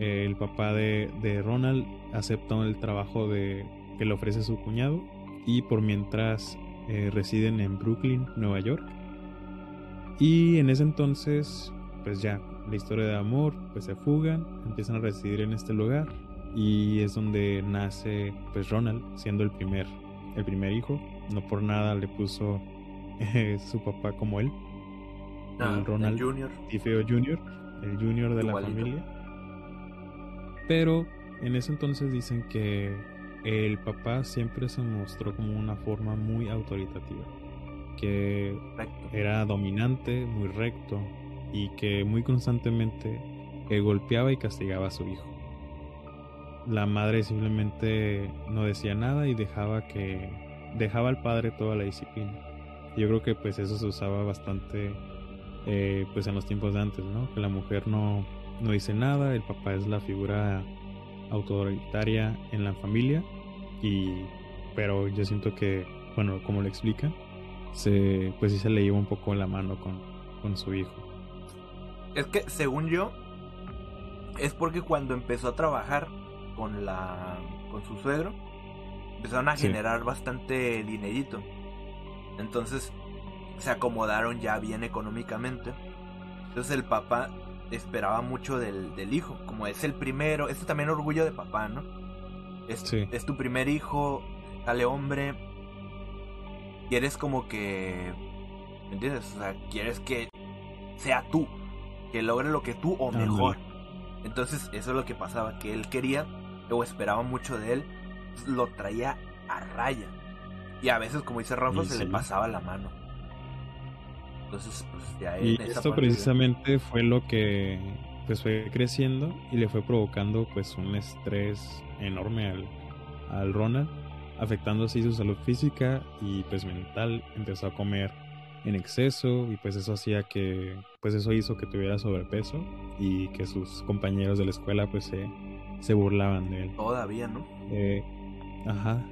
Eh, el papá de, de Ronald acepta el trabajo de, que le ofrece su cuñado y por mientras eh, residen en Brooklyn, Nueva York. Y en ese entonces, pues ya la historia de amor, pues se fugan, empiezan a residir en este lugar y es donde nace pues Ronald siendo el primer el primer hijo no por nada le puso eh, su papá como él
Ah,
el Ronald
Junior.
Tifeo Jr., el junior de la familia. Pero en ese entonces dicen que el papá siempre se mostró como una forma muy autoritativa, que era dominante, muy recto y que muy constantemente eh, golpeaba y castigaba a su hijo. La madre simplemente no decía nada y dejaba que dejaba al padre toda la disciplina. Yo creo que pues eso se usaba bastante eh, pues en los tiempos de antes, ¿no? Que la mujer no, no dice nada, el papá es la figura autoritaria en la familia y pero yo siento que bueno como lo explican se pues sí se le lleva un poco la mano con, con su hijo
Es que, según yo, es porque cuando empezó a trabajar con la con su suegro, empezaron a
Sí.
generar bastante dinerito. Entonces, se acomodaron ya bien económicamente. Entonces el papá esperaba mucho del, del hijo. Como es el primero, esto también orgullo de papá, ¿no? Es,
Sí.
es tu primer hijo, sale hombre. Quieres como que... ¿Me entiendes? O sea, quieres que sea tú. Que logre lo que tú o mejor. Entonces eso es lo que pasaba. Que él quería o esperaba mucho de él. Lo traía a raya. Y a veces, como dice Rafa, se
sí.
le pasaba la mano. Entonces, pues ya
y
esa
esto precisamente fue lo que pues fue creciendo y le fue provocando pues un estrés enorme al, al Ronald afectando así su salud física y pues mental empezó a comer en exceso y pues eso hacía que pues eso hizo que tuviera sobrepeso y que sus compañeros de la escuela pues se, se burlaban de él.
Todavía, ¿no?
Eh, ajá.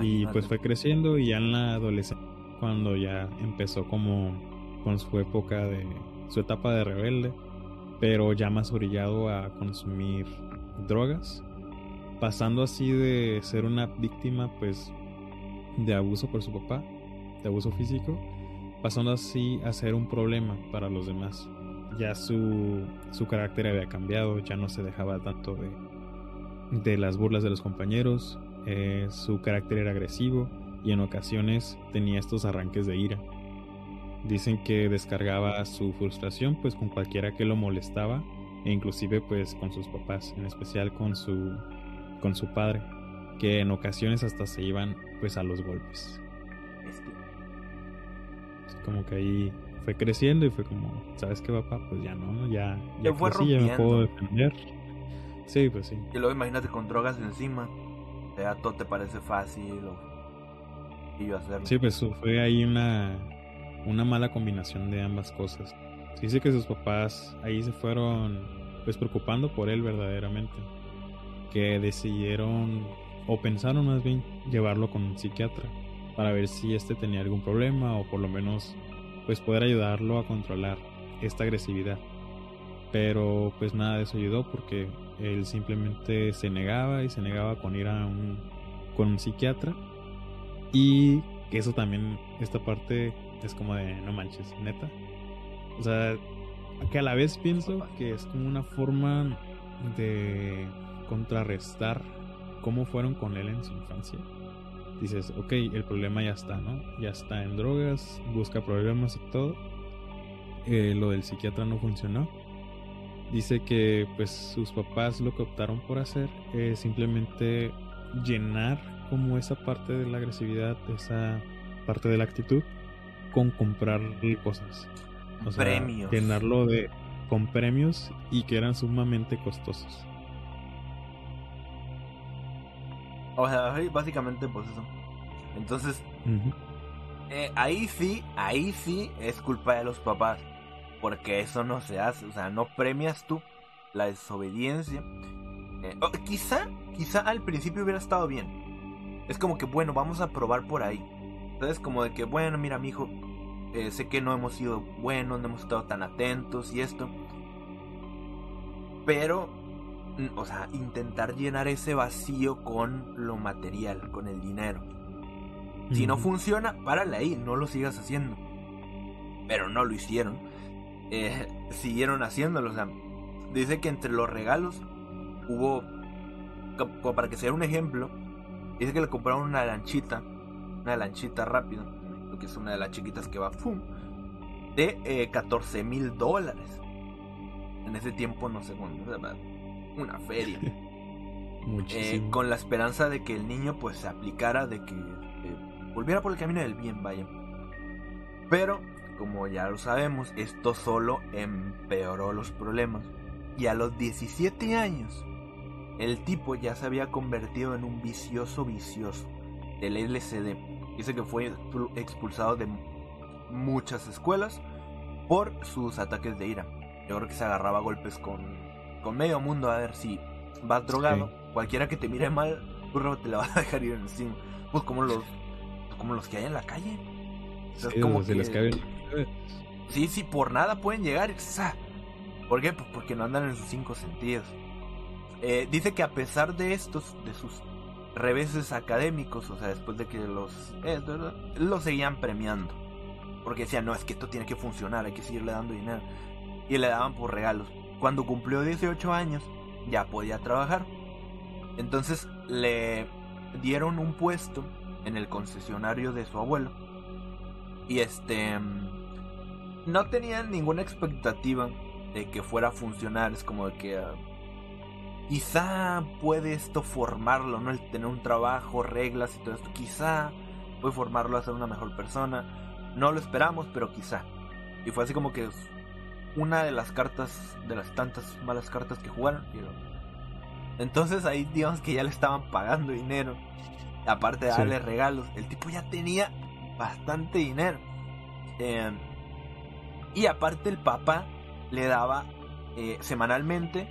Y pues fue creciendo y ya en la adolescencia cuando ya empezó como con su época de su etapa de rebelde pero ya más orillado a consumir drogas pasando así de ser una víctima pues de abuso por su papá de abuso físico pasando así a ser un problema para los demás ya su, su carácter había cambiado ya no se dejaba tanto de, de las burlas de los compañeros eh, su carácter era agresivo y en ocasiones tenía estos arranques de ira. Dicen que descargaba su frustración pues con cualquiera que lo molestaba e inclusive pues con sus papás, en especial con su con su padre, que en ocasiones hasta se iban pues a los golpes. Como que ahí fue creciendo y fue como, ¿sabes qué papá? Pues ya no, ya ya
fue
crecí, ya me puedo defender. Sí, pues sí.
Y luego imagínate con drogas encima. Sea, todo te parece fácil o... Y yo hacerlo.
Sí, pues fue ahí una, una mala combinación de ambas cosas. Se dice que sus papás ahí se fueron pues preocupando por él verdaderamente. Que decidieron o pensaron más bien llevarlo con un psiquiatra para ver si este tenía algún problema o por lo menos pues poder ayudarlo a controlar esta agresividad. Pero pues nada de eso ayudó porque él simplemente se negaba y se negaba con ir a un con un psiquiatra y eso también, esta parte es como de no manches, neta. O sea, que a la vez pienso que es como una forma de contrarrestar cómo fueron con él en su infancia. Dices, ok, el problema ya está, ¿no? Ya está en drogas, busca problemas y todo. Eh, lo del psiquiatra no funcionó. Dice que pues sus papás lo que optaron por hacer es simplemente llenar como esa parte de la agresividad, esa parte de la actitud, con comprarle cosas. O sea,
Premios.
llenarlo de con premios y que eran sumamente costosos.
O sea, básicamente pues eso. Entonces, eh, ahí sí, ahí sí es culpa de los papás. Porque eso no se hace. O sea, no premias tú la desobediencia. Eh, quizá, quizá al principio hubiera estado bien. Es como que, bueno, vamos a probar por ahí. Entonces, como de que, bueno, mira, mi hijo, eh, sé que no hemos sido buenos, no hemos estado tan atentos y esto. Pero, o sea, intentar llenar ese vacío con lo material, con el dinero. Si no funciona, párale ahí, no lo sigas haciendo. Pero no lo hicieron. eh, siguieron haciéndolo. O sea, dice que entre los regalos hubo, como para que sea un ejemplo, dice que le compraron una lanchita, una lanchita rápida, que es una de las chiquitas que va, ¡pum! de eh, 14 mil dólares. En ese tiempo, no sé cuándo, una feria. Eh, con la esperanza de que el niño pues se aplicara, de que eh, volviera por el camino del bien, vaya. Pero, como ya lo sabemos, esto solo empeoró los problemas. Y a los 17 años, el tipo ya se había convertido en un vicioso vicioso del LCD. Dice que fue expulsado de muchas escuelas por sus ataques de ira. Yo creo que se agarraba golpes con, con medio mundo a ver si vas drogado. Cualquiera que te mire mal, te la vas a dejar ir encima. Pues como los, como los que hay en la calle.
sí, como que... cae
Sí, sí, por nada pueden llegar. ¿Por qué? Pues porque no andan en sus cinco sentidos. Eh, dice que a pesar de estos, de sus reveses académicos, o sea, después de que los, eh, los seguían premiando. Porque decían, no, es que esto tiene que funcionar, hay que seguirle dando dinero. Y le daban por regalos. Cuando cumplió 18 años, ya podía trabajar. Entonces le dieron un puesto en el concesionario de su abuelo. Y este... No tenían ninguna expectativa de que fuera a funcionar. Es como de que... Ah, quizá puede esto formarlo, ¿no? El tener un trabajo, reglas y todo esto. Quizá puede formarlo a ser una mejor persona no lo esperamos, pero quizá. Y fue así como que una de las cartas, de las tantas malas cartas que jugaron. Entonces ahí digamos que ya le estaban pagando dinero. Aparte de darle regalos. El tipo ya tenía bastante dinero. Em, y aparte el papá le daba eh, semanalmente,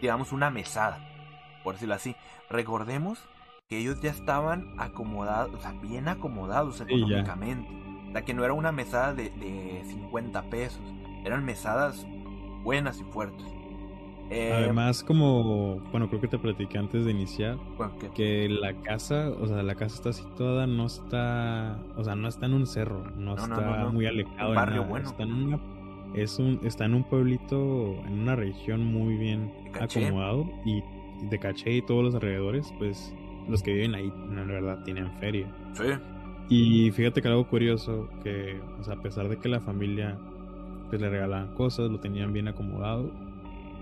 digamos, una mesada. Por decirlo así. Recordemos que ellos ya estaban acomodados, o sea, bien acomodados económicamente. O sea, que no era una mesada de, de 50 pesos. Eran mesadas buenas y fuertes.
Eh, Además, como, bueno, creo que te platiqué antes de iniciar, que la casa, o sea, la casa está situada, no está, o sea, no está en un cerro, no, está muy alejado.
Un barrio bueno.
Está en, una, es un, está en un pueblito, en una región muy bien acomodado y de caché y todos los alrededores, pues los que viven ahí, la verdad, tienen feria.
Sí.
Y fíjate que algo curioso, que o sea, a pesar de que la familia pues, le regalaban cosas, lo tenían bien acomodado,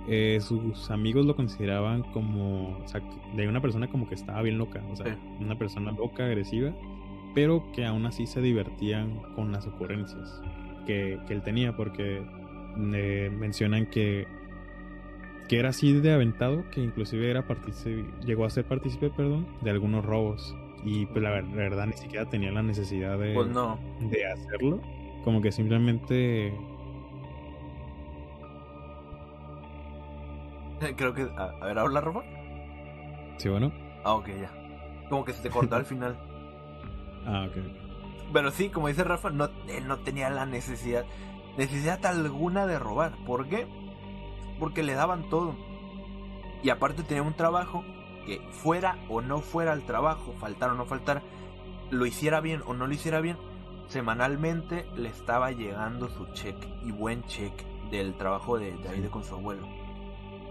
eh, sus amigos lo consideraban como, o sea, de una persona como que estaba bien loca, o sea, una persona loca, agresiva, pero que aún así se divertían con las ocurrencias que, que él tenía, porque eh, mencionan que que era así de aventado, que inclusive era llegó a ser partícipe, perdón, de algunos robos. Y pues la, verdad ni siquiera tenía la necesidad de,
pues no.
de hacerlo. Como que simplemente...
Creo que... A, ver, ¿habla Rafa?
Sí, bueno.
Ah, ok, ya. Como que se te cortó al final.
Ah, ok.
Pero sí, como dice Rafa, no, él no tenía la necesidad, necesidad alguna de robar. ¿Por qué? Porque le daban todo. Y aparte tenía un trabajo fuera o no fuera al trabajo, faltar o no faltar, lo hiciera bien o no lo hiciera bien, semanalmente le estaba llegando su cheque y buen cheque del trabajo de David con su abuelo.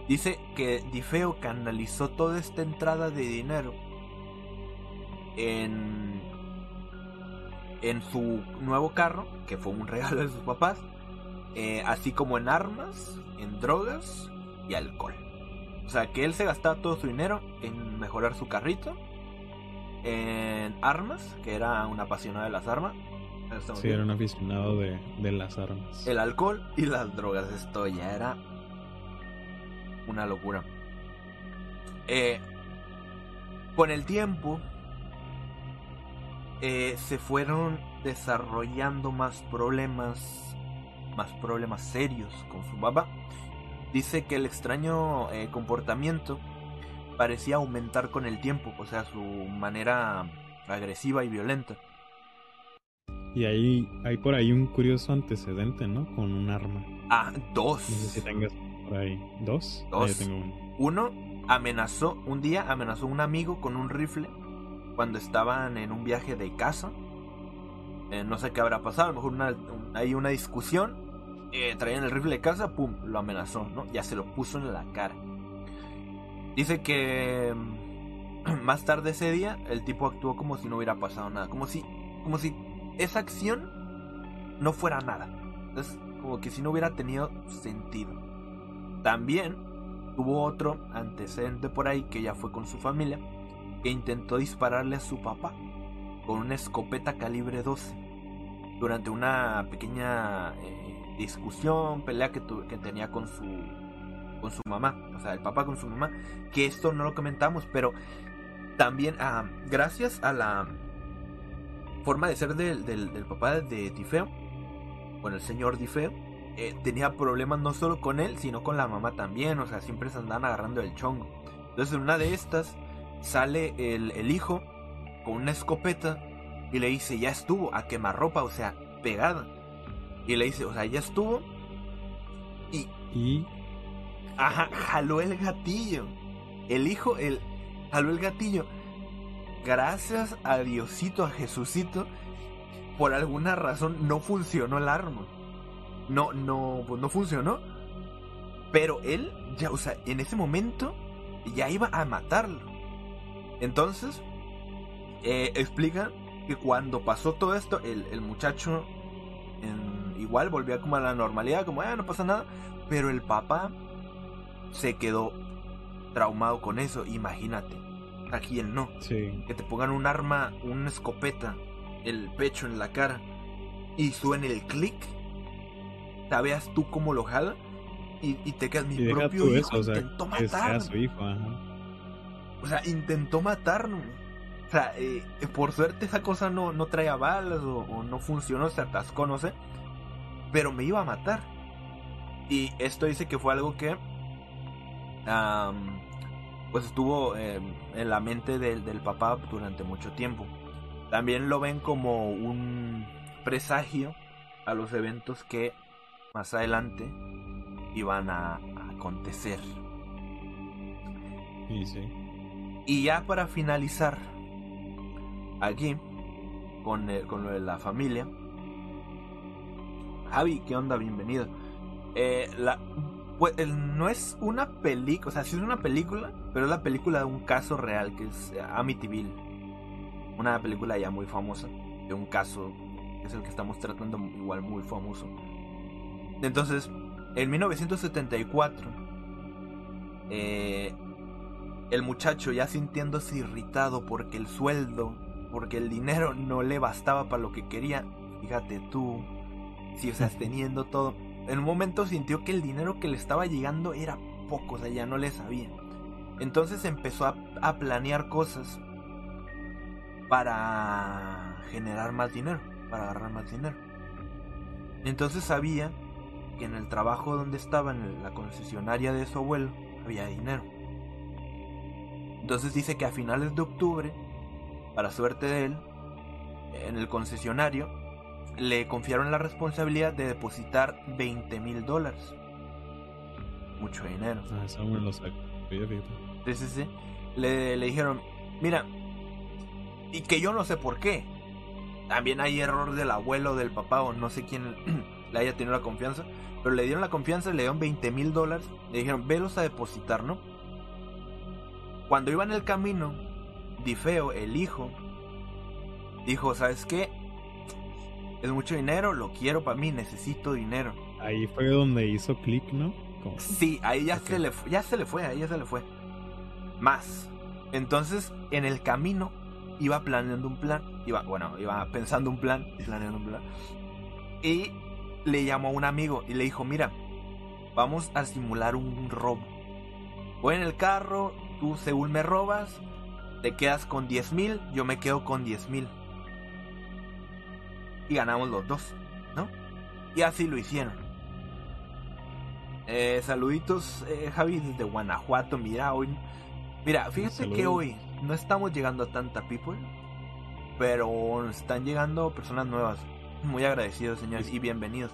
Dice que Difeo canalizó toda esta entrada de dinero en, en su nuevo carro, que fue un regalo de sus papás, eh, así como en armas, en drogas y alcohol. O sea, que él se gastaba todo su dinero en mejorar su carrito, en armas, que era un apasionado de las armas.
Sí, era un aficionado de, las armas.
El alcohol y las drogas. Esto ya era una locura. Eh, con el tiempo eh, se fueron desarrollando más problemas, más problemas serios con su papá dice que el extraño eh, comportamiento parecía aumentar con el tiempo, o sea, su manera agresiva y violenta.
Y ahí hay por ahí un curioso antecedente, ¿no? Con un arma.
Ah, dos.
No sé si tengas por ahí. ¿Dos?
Dos. uno. amenazó, un día amenazó a un amigo con un rifle cuando estaban en un viaje de casa. Eh, no sé qué habrá pasado, a lo mejor una, hay una discusión eh, traían el rifle de casa, pum, lo amenazó, ¿no? Ya se lo puso en la cara. Dice que mm, más tarde ese día el tipo actuó como si no hubiera pasado nada, como si, como si esa acción no fuera nada. Entonces, como que si no hubiera tenido sentido. También tuvo otro antecedente por ahí que ya fue con su familia, que intentó dispararle a su papá con una escopeta calibre 12 durante una pequeña eh, discusión, pelea que, que tenía con su con su mamá, o sea, el papá con su mamá, que esto no lo comentamos, pero también ah, gracias a la forma de ser del, del, papá de Tifeo, con el señor Difeo, eh, tenía problemas no solo con él, sino con la mamá también, o sea, siempre se andaban agarrando el chongo. Entonces en una de estas sale el, el hijo con una escopeta y le dice, ya estuvo, a quemarropa, o sea, pegada. Y le dice, o sea, ya estuvo. Y...
Y...
Ajá, jaló el gatillo. El hijo, el... Jaló el gatillo. Gracias a Diosito, a Jesucito, por alguna razón no funcionó el arma. No, no, pues no funcionó. Pero él, ya, o sea, en ese momento ya iba a matarlo. Entonces, eh, explica que cuando pasó todo esto, el, muchacho igual volvía como a la normalidad, como, ah, no pasa nada. Pero el papá se quedó traumado con eso. Imagínate, aquí él no. Que te pongan un arma, una escopeta, el pecho en la cara y suene el clic. Sabes tú cómo lo jala y, te quedas mi propio hijo intentó matar. O sea, intentó matarnos. O sea, eh, por suerte esa cosa no, no traía balas o, no funcionó, se atascó, no sé. Pero me iba a matar. Y esto dice que fue algo que pues estuvo em, en la mente del, del, papá durante mucho tiempo. También lo ven como un presagio a los eventos que más adelante iban a, a acontecer.
Y, sí.
y ya para finalizar, aquí con, con lo de la familia. Javi, ¿qué onda? Bienvenido. Eh, la, pues, no es una película, o sea, sí es una película, pero es la película de un caso real que es Amityville. Una película ya muy famosa, de un caso que es el que estamos tratando, igual muy famoso. Entonces, en 1974, eh, el muchacho ya sintiéndose irritado porque el sueldo porque el dinero no le bastaba para lo que quería. Fíjate tú, si estás teniendo todo. En un momento sintió que el dinero que le estaba llegando era poco, o sea, ya no le sabía. Entonces empezó a, planear cosas para generar más dinero, para agarrar más dinero. Entonces sabía que en el trabajo donde estaba, en la concesionaria de su abuelo, había dinero. Entonces dice que a finales de octubre para suerte de él, en el concesionario, le confiaron la responsabilidad de depositar 20 mil dólares. Mucho dinero.
Ah, lo saco.
Sí, sí, sí. Le, le dijeron, mira, y que yo no sé por qué. También hay error del abuelo, del papá o no sé quién le haya tenido la confianza. Pero le dieron la confianza, le dieron 20 mil dólares. Le dijeron, velos a depositar, ¿no? Cuando iba en el camino, Difeo, el hijo, dijo, ¿sabes qué? Es mucho dinero, lo quiero para mí, necesito dinero.
Ahí fue donde hizo clic, ¿no?
Sí, ahí ya se le fue, ya se le fue, ahí ya se le fue. Más. Entonces, en el camino iba planeando un plan, iba, bueno, iba pensando un plan, planeando un plan. Y le llamó a un amigo y le dijo, "Mira, vamos a simular un robo. Voy en el carro, tú según me robas, te quedas con 10 mil, yo me quedo con 10 mil. Y ganamos los dos, ¿no? Y así lo hicieron. Eh, saluditos, eh, Javi, desde Guanajuato. Mira, hoy. Mira, fíjate que hoy no estamos llegando a tanta people, pero están llegando personas nuevas. Muy agradecidos, señores, y bienvenidos.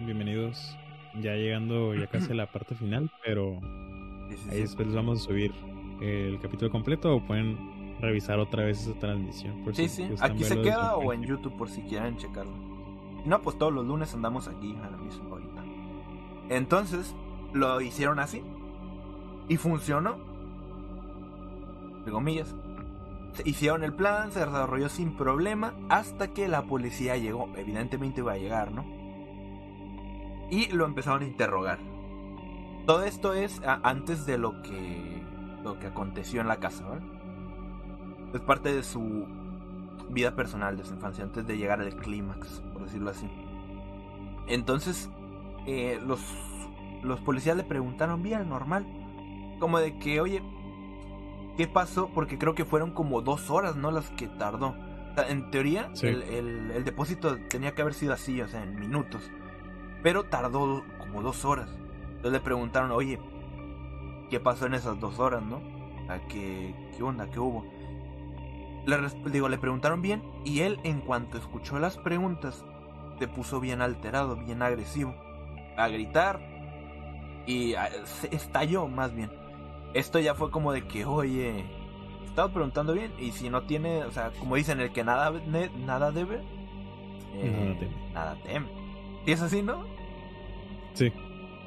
Bienvenidos. Ya llegando ya casi a la parte final, pero ahí después les vamos a subir el capítulo completo o pueden revisar otra vez esa transmisión.
sí, sí, aquí se queda o en YouTube por si quieren checarlo. No, pues todos los lunes andamos aquí a la misma horita. Entonces, lo hicieron así. Y funcionó. De comillas. Hicieron el plan, se desarrolló sin problema hasta que la policía llegó. Evidentemente iba a llegar, ¿no? Y lo empezaron a interrogar. Todo esto es antes de lo que lo que aconteció en la casa, ¿vale? Es parte de su vida personal, de su infancia, antes de llegar al clímax, por decirlo así. Entonces, eh, los, los policías le preguntaron bien, normal, como de que, oye, ¿qué pasó? Porque creo que fueron como dos horas, ¿no? Las que tardó. O sea, en teoría,
Sí.
el, el- el depósito tenía que haber sido así, o sea, en minutos. Pero tardó como dos horas. Entonces le preguntaron, oye, ¿qué pasó en esas dos horas, no? ¿A qué, ¿Qué onda? ¿Qué hubo? Le, digo, le preguntaron bien y él, en cuanto escuchó las preguntas, se puso bien alterado, bien agresivo. A gritar y a- se estalló más bien. Esto ya fue como de que, oye, estaba preguntando bien y si no tiene, o sea, como dicen, el que nada, ne- nada debe, eh,
Nada teme.
Nada teme. ¿Y es así, no?
Sí.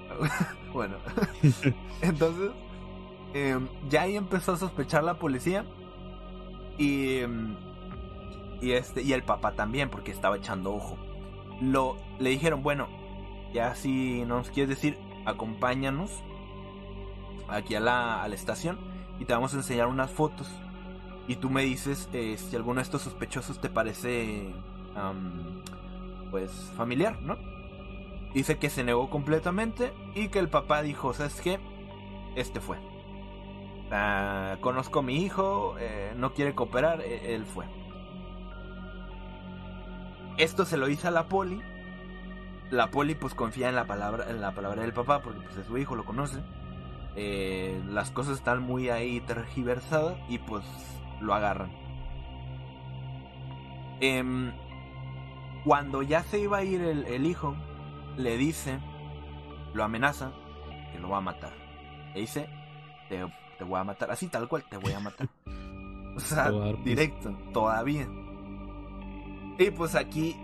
bueno, entonces em, ya ahí empezó a sospechar la policía y em, y este y el papá también porque estaba echando ojo. Lo le dijeron bueno ya si no nos quieres decir acompáñanos aquí a la, a la estación y te vamos a enseñar unas fotos y tú me dices eh, si alguno de estos sospechosos te parece pues familiar, ¿no? Dice que se negó completamente y que el papá dijo, ¿sabes qué? Este fue. Ah, conozco a mi hijo, eh, no quiere cooperar, eh, él fue. Esto se lo dice a la poli. La poli pues confía en la palabra, en la palabra del papá porque pues es su hijo, lo conoce. Eh, las cosas están muy ahí tergiversadas y pues lo agarran. Em, cuando ya se iba a ir el, el hijo, le dice, lo amenaza, que lo va a matar. Le dice, te, te voy a matar, así tal cual, te voy a matar. O sea, directo, todavía. Y pues aquí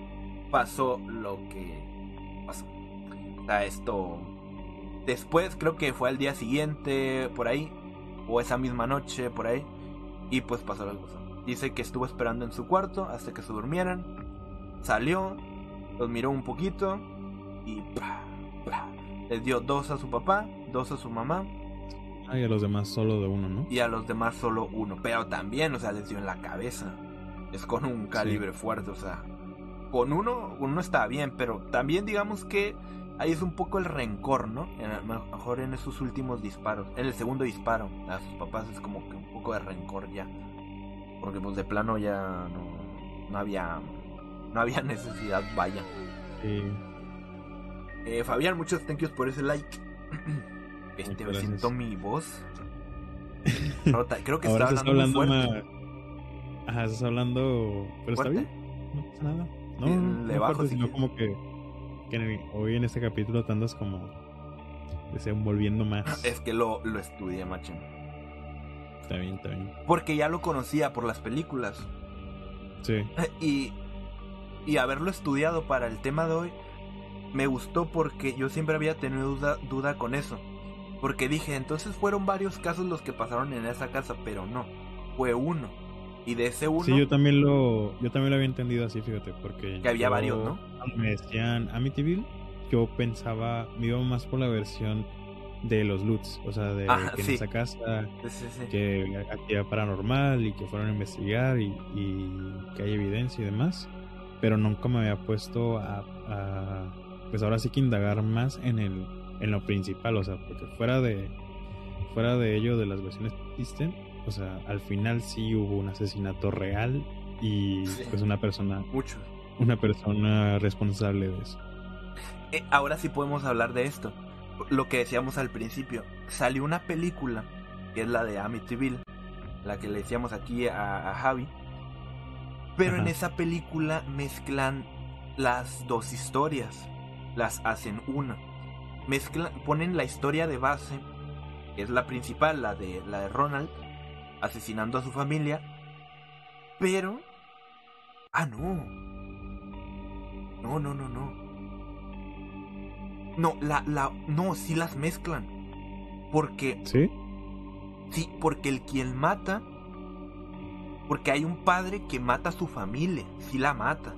pasó lo que pasó. O sea, esto... Después creo que fue al día siguiente, por ahí, o esa misma noche, por ahí, y pues pasó la cosa. Dice que estuvo esperando en su cuarto hasta que se durmieran. Salió, los miró un poquito y. ¡pra! les dio dos a su papá, dos a su mamá
Ah, y a los demás solo de uno, ¿no?
y a los demás solo uno. Pero también, o sea, les dio en la cabeza. Es con un calibre fuerte, o sea. Con uno, uno está bien, pero también digamos que ahí es un poco el rencor, ¿no? En el- mejor en esos últimos disparos. En el segundo disparo a sus papás es como que un poco de rencor ya. Porque pues de plano ya no, no había no había necesidad, vaya.
Sí.
Eh, Fabián, muchos thank yous por ese like. Este, me siento mi voz. rota. Creo que
Ahora
está
se está
hablando, muy fuerte.
más. Ajá, estás hablando. Pero está bien. No pasa nada. No,
le
no
bajo
fuerte,
si
sino como que. Que en el- hoy en este capítulo te andas como. desenvolviendo más.
Es que lo, lo estudié, macho.
Está bien, está bien.
Porque ya lo conocía por las películas.
Sí.
Y, y haberlo estudiado para el tema de hoy me gustó porque yo siempre había tenido duda, duda con eso. Porque dije, entonces fueron varios casos los que pasaron en esa casa, pero no. Fue uno. Y de ese uno...
Sí, yo también lo. Yo también lo había entendido así, fíjate. Porque.
Que había
yo-
varios, ¿no?
Cuando Me decían Amityville. Yo pensaba. Me iba más por la versión de los Lutz. O sea, de que en esa casa.
Sí, sí, sí.
que actividad paranormal y que fueron a investigar y, y que hay evidencia y demás, pero nunca me había puesto a, a, pues ahora sí que indagar más en el en lo principal, o sea, porque fuera de fuera de ello de las versiones que existen, o sea, al final sí hubo un asesinato real y pues una persona
Mucho.
Una persona responsable de eso.
Eh, ahora sí podemos hablar de esto. Lo que decíamos al principio. Salió una película, que es la de Amityville, la que le decíamos aquí a, a Javi. Pero en esa película mezclan las dos historias. Las hacen una. Mezclan, ponen la historia de base, que es la principal, la de, la de Ronald, asesinando a su familia. Pero... Ah, no. No, no, no, no. No, la, la, no, sí las mezclan. Porque,
¿Sí?
sí, porque el quien mata, porque hay un padre que mata a su familia, sí la mata.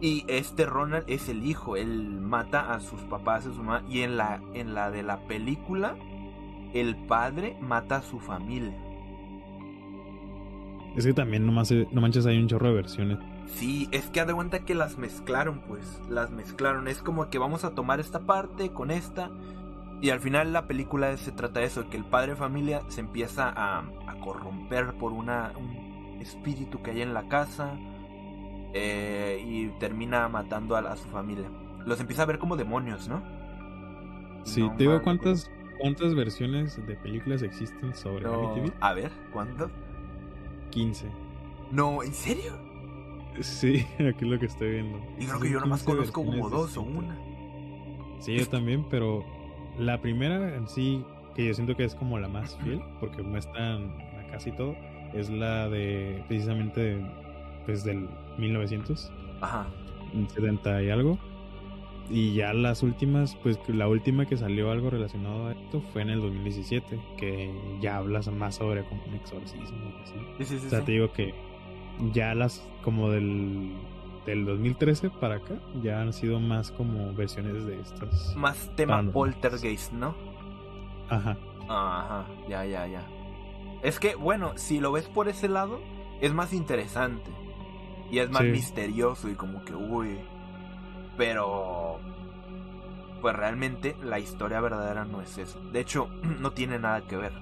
Y este Ronald es el hijo, él mata a sus papás, a su mamá. Y en la, en la de la película, el padre mata a su familia.
Es que también no, no manches hay un chorro de versiones.
Sí, es que haz de cuenta que las mezclaron, pues. Las mezclaron. Es como que vamos a tomar esta parte con esta. Y al final la película se trata de eso, que el padre de familia se empieza a, a corromper por una, un espíritu que hay en la casa. eh, y termina matando a, a su familia. Los empieza a ver como demonios, ¿no?
Sí,
No
te digo cuántas, cuántas versiones de películas existen sobre
No. A ver, ¿cuánto?
15.
No, ¿en serio?
Sí, aquí es lo que estoy viendo.
Y creo que yo nomás
15
conozco como dos o una.
Sí, yo también, pero la primera en sí, que yo siento que es como la más fiel, porque muestran a casi todo, es la de precisamente de, pues del 1900,
Ajá.
70 y algo. Y ya las últimas, pues la última que salió algo relacionado a esto fue en el 2017, que ya hablas más sobre como un exorcismo y así.
Sí, sí, sí.
O sea, te digo que ya las como del, del 2013 para acá ya han sido más como versiones de estas.
Más tema poltergeist, ¿no?
Ajá.
Ajá, ya, ya, ya. Es que, bueno, si lo ves por ese lado, es más interesante. Y es más
Sí.
misterioso y como que, uy. Pero... Pues realmente la historia verdadera no es eso. De hecho, no tiene nada que ver.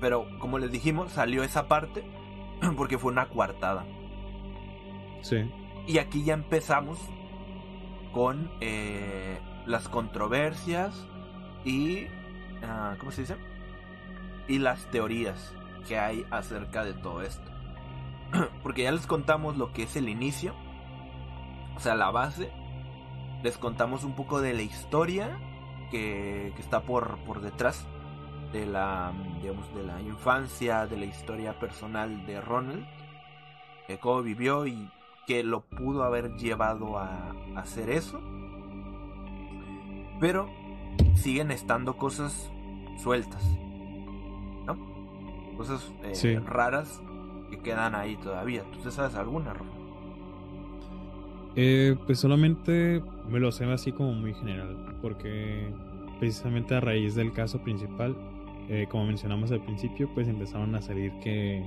Pero como les dijimos, salió esa parte porque fue una coartada.
Sí.
Y aquí ya empezamos con eh, las controversias y... ah, ¿Cómo se dice? Y las teorías que hay acerca de todo esto. Porque ya les contamos lo que es el inicio. O sea, la base. Les contamos un poco de la historia que, que está por, por detrás de la, digamos, de la infancia, de la historia personal de Ronald. De cómo vivió y que lo pudo haber llevado a, a hacer eso. Pero siguen estando cosas sueltas. ¿No? Cosas eh,
Sí.
raras que quedan ahí todavía. ¿Tú te sabes alguna, Rafa?
Eh, pues solamente me lo sé así como muy general, porque precisamente a raíz del caso principal, eh, como mencionamos al principio, pues empezaron a salir que,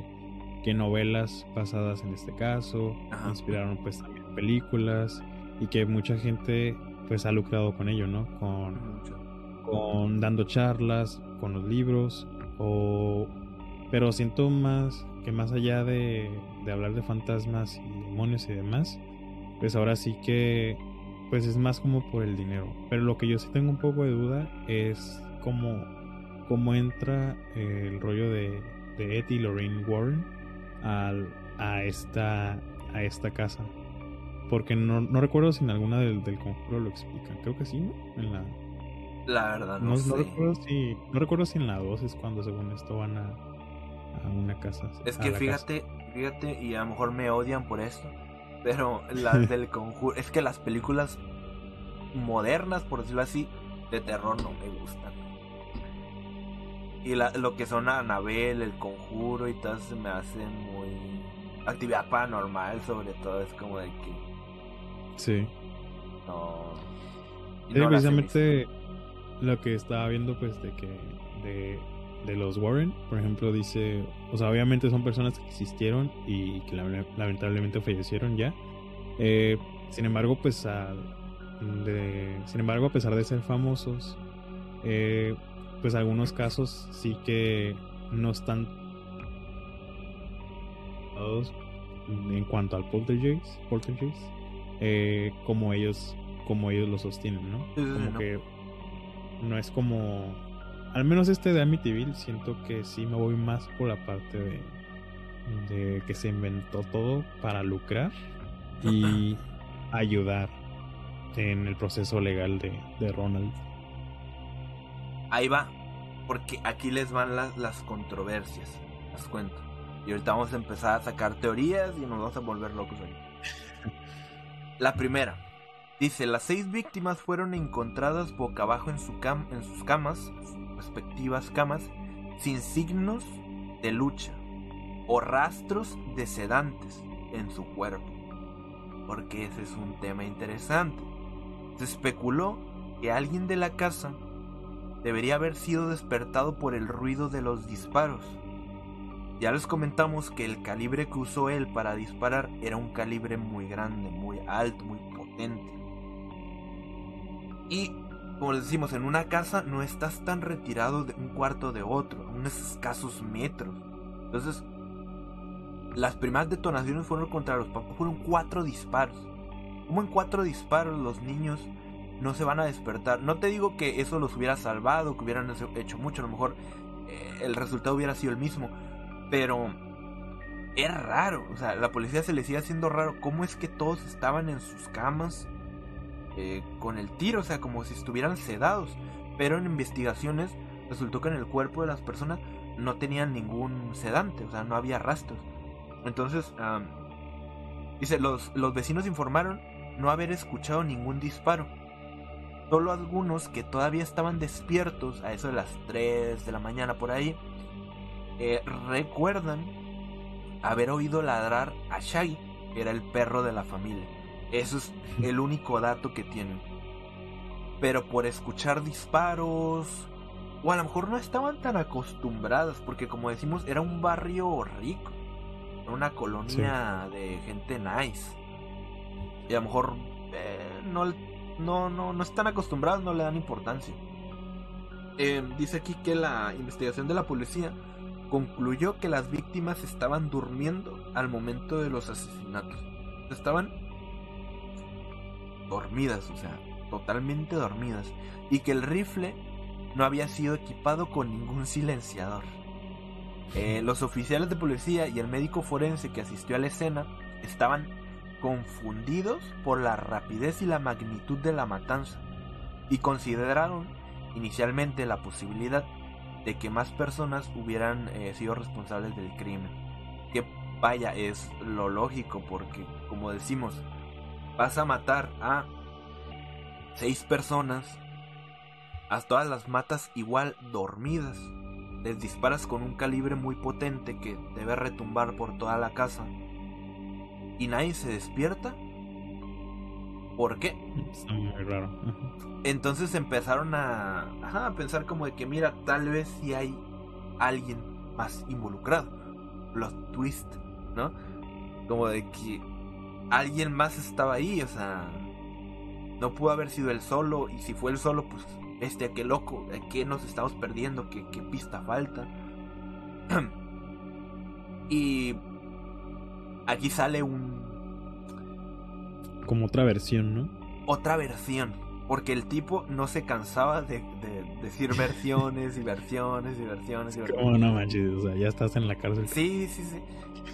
que novelas basadas en este caso,
Ajá.
inspiraron pues también películas y que mucha gente pues ha lucrado con ello, ¿no? Con, con dando charlas, con los libros, o pero siento más que más allá de, de hablar de fantasmas y demonios y demás, pues ahora sí que pues es más como por el dinero. Pero lo que yo sí tengo un poco de duda es cómo, cómo entra el rollo de, de Ed y Lorraine Warren al, a esta a esta casa. Porque no, no recuerdo si en alguna del, del conjuro lo explican. Creo que sí, ¿no? En la,
La verdad, no,
no,
sé.
no recuerdo si no recuerdo si en la 2 es cuando según esto van a, a una casa.
Es que fíjate, fíjate, y a lo mejor me odian por esto. Pero las del conjuro. Es que las películas modernas, por decirlo así, de terror no me gustan. Y la- lo que son Anabel, el conjuro y todo se me hace muy. Actividad paranormal, sobre todo, es como de que.
Sí.
No.
Sí, precisamente lo que estaba viendo pues de que de, de los Warren, por ejemplo, dice, o sea, obviamente son personas que existieron y que lame- lamentablemente fallecieron ya. Eh, sin embargo, pues a- de- sin embargo, a pesar de ser famosos, eh, pues algunos casos sí que no están en cuanto al poltergeist, poltergeist eh, como ellos como ellos lo sostienen, ¿no? Como
no.
que no es como al menos este de Amityville siento que sí me voy más por la parte de de que se inventó todo para lucrar y ayudar en el proceso legal de, de Ronald.
Ahí va. Porque aquí les van las, las controversias. Las cuento. Y ahorita vamos a empezar a sacar teorías y nos vamos a volver locos ahí. La primera. Dice, las seis víctimas fueron encontradas boca abajo en, su cam en sus camas, sus respectivas camas, sin signos de lucha o rastros de sedantes en su cuerpo. Porque ese es un tema interesante. Se especuló que alguien de la casa debería haber sido despertado por el ruido de los disparos. Ya les comentamos que el calibre que usó él para disparar era un calibre muy grande, muy alto, muy potente. Y como les decimos, en una casa no estás tan retirado de un cuarto de otro, unos escasos metros. Entonces, las primeras detonaciones fueron contra los papás, fueron cuatro disparos. Como en cuatro disparos los niños no se van a despertar? No te digo que eso los hubiera salvado, que hubieran hecho mucho, a lo mejor eh, el resultado hubiera sido el mismo. Pero es raro, o sea, la policía se le sigue haciendo raro. ¿Cómo es que todos estaban en sus camas eh, con el tiro? O sea, como si estuvieran sedados. Pero en investigaciones resultó que en el cuerpo de las personas no tenían ningún sedante, o sea, no había rastros. Entonces, dice, los, los vecinos informaron no haber escuchado ningún disparo. Solo algunos que todavía estaban despiertos a eso de las 3 de la mañana por ahí, eh, recuerdan haber oído ladrar a Shaggy, que era el perro de la familia. Eso es el único dato que tienen. Pero por escuchar disparos, o a lo mejor no estaban tan acostumbradas, porque como decimos, era un barrio rico una colonia de gente nice. Y a lo mejor eh, no, no, no, no están acostumbrados, no le dan importancia. Em, dice aquí que la investigación de la policía concluyó que las víctimas estaban durmiendo al momento de los asesinatos. Estaban dormidas, o sea, totalmente dormidas. Y que el rifle no había sido equipado con ningún silenciador. Eh, los oficiales de policía y el médico forense que asistió a la escena estaban confundidos por la rapidez y la magnitud de la matanza y consideraron inicialmente la posibilidad de que más personas hubieran eh, sido responsables del crimen. Que vaya, es lo lógico porque, como decimos, vas a matar a seis personas, a todas las matas igual dormidas les disparas con un calibre muy potente que debe retumbar por toda la casa y nadie se despierta. ¿Por qué?
Está muy raro.
Entonces empezaron a, a pensar como de que mira, tal vez si hay alguien más involucrado. Los twist, ¿no? Como de que alguien más estaba ahí, o sea, no pudo haber sido él solo y si fue él solo, pues este, qué loco, qué nos estamos perdiendo, qué, qué pista falta. y aquí sale un...
Como otra versión, ¿no?
Otra versión. Porque el tipo no se cansaba de, decir versiones y versiones y versiones y versiones.
no manches? O sea, ya estás en la cárcel.
Sí, sí, sí.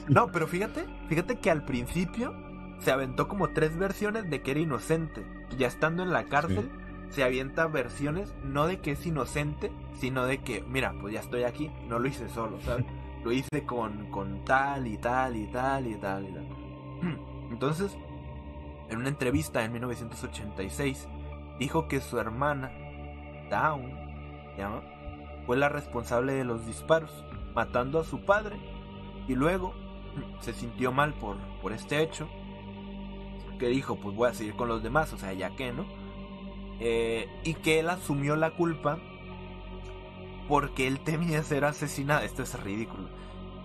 No, pero fíjate, fíjate que al principio se aventó como tres versiones de que era inocente. Ya estando en la cárcel, se avienta versiones no de que es inocente, sino de que, mira, pues ya estoy aquí, no lo hice solo, ¿sabes? Lo hice con, con tal y tal y tal y tal y tal. Entonces, en una entrevista en 1986, dijo que su hermana, Down, ¿ya? fue la responsable de los disparos, matando a su padre, y luego se sintió mal por, por este hecho, que dijo, pues voy a seguir con los demás, o sea, ya que, ¿no? Eh, y que él asumió la culpa porque él temía ser asesinado. Esto es ridículo.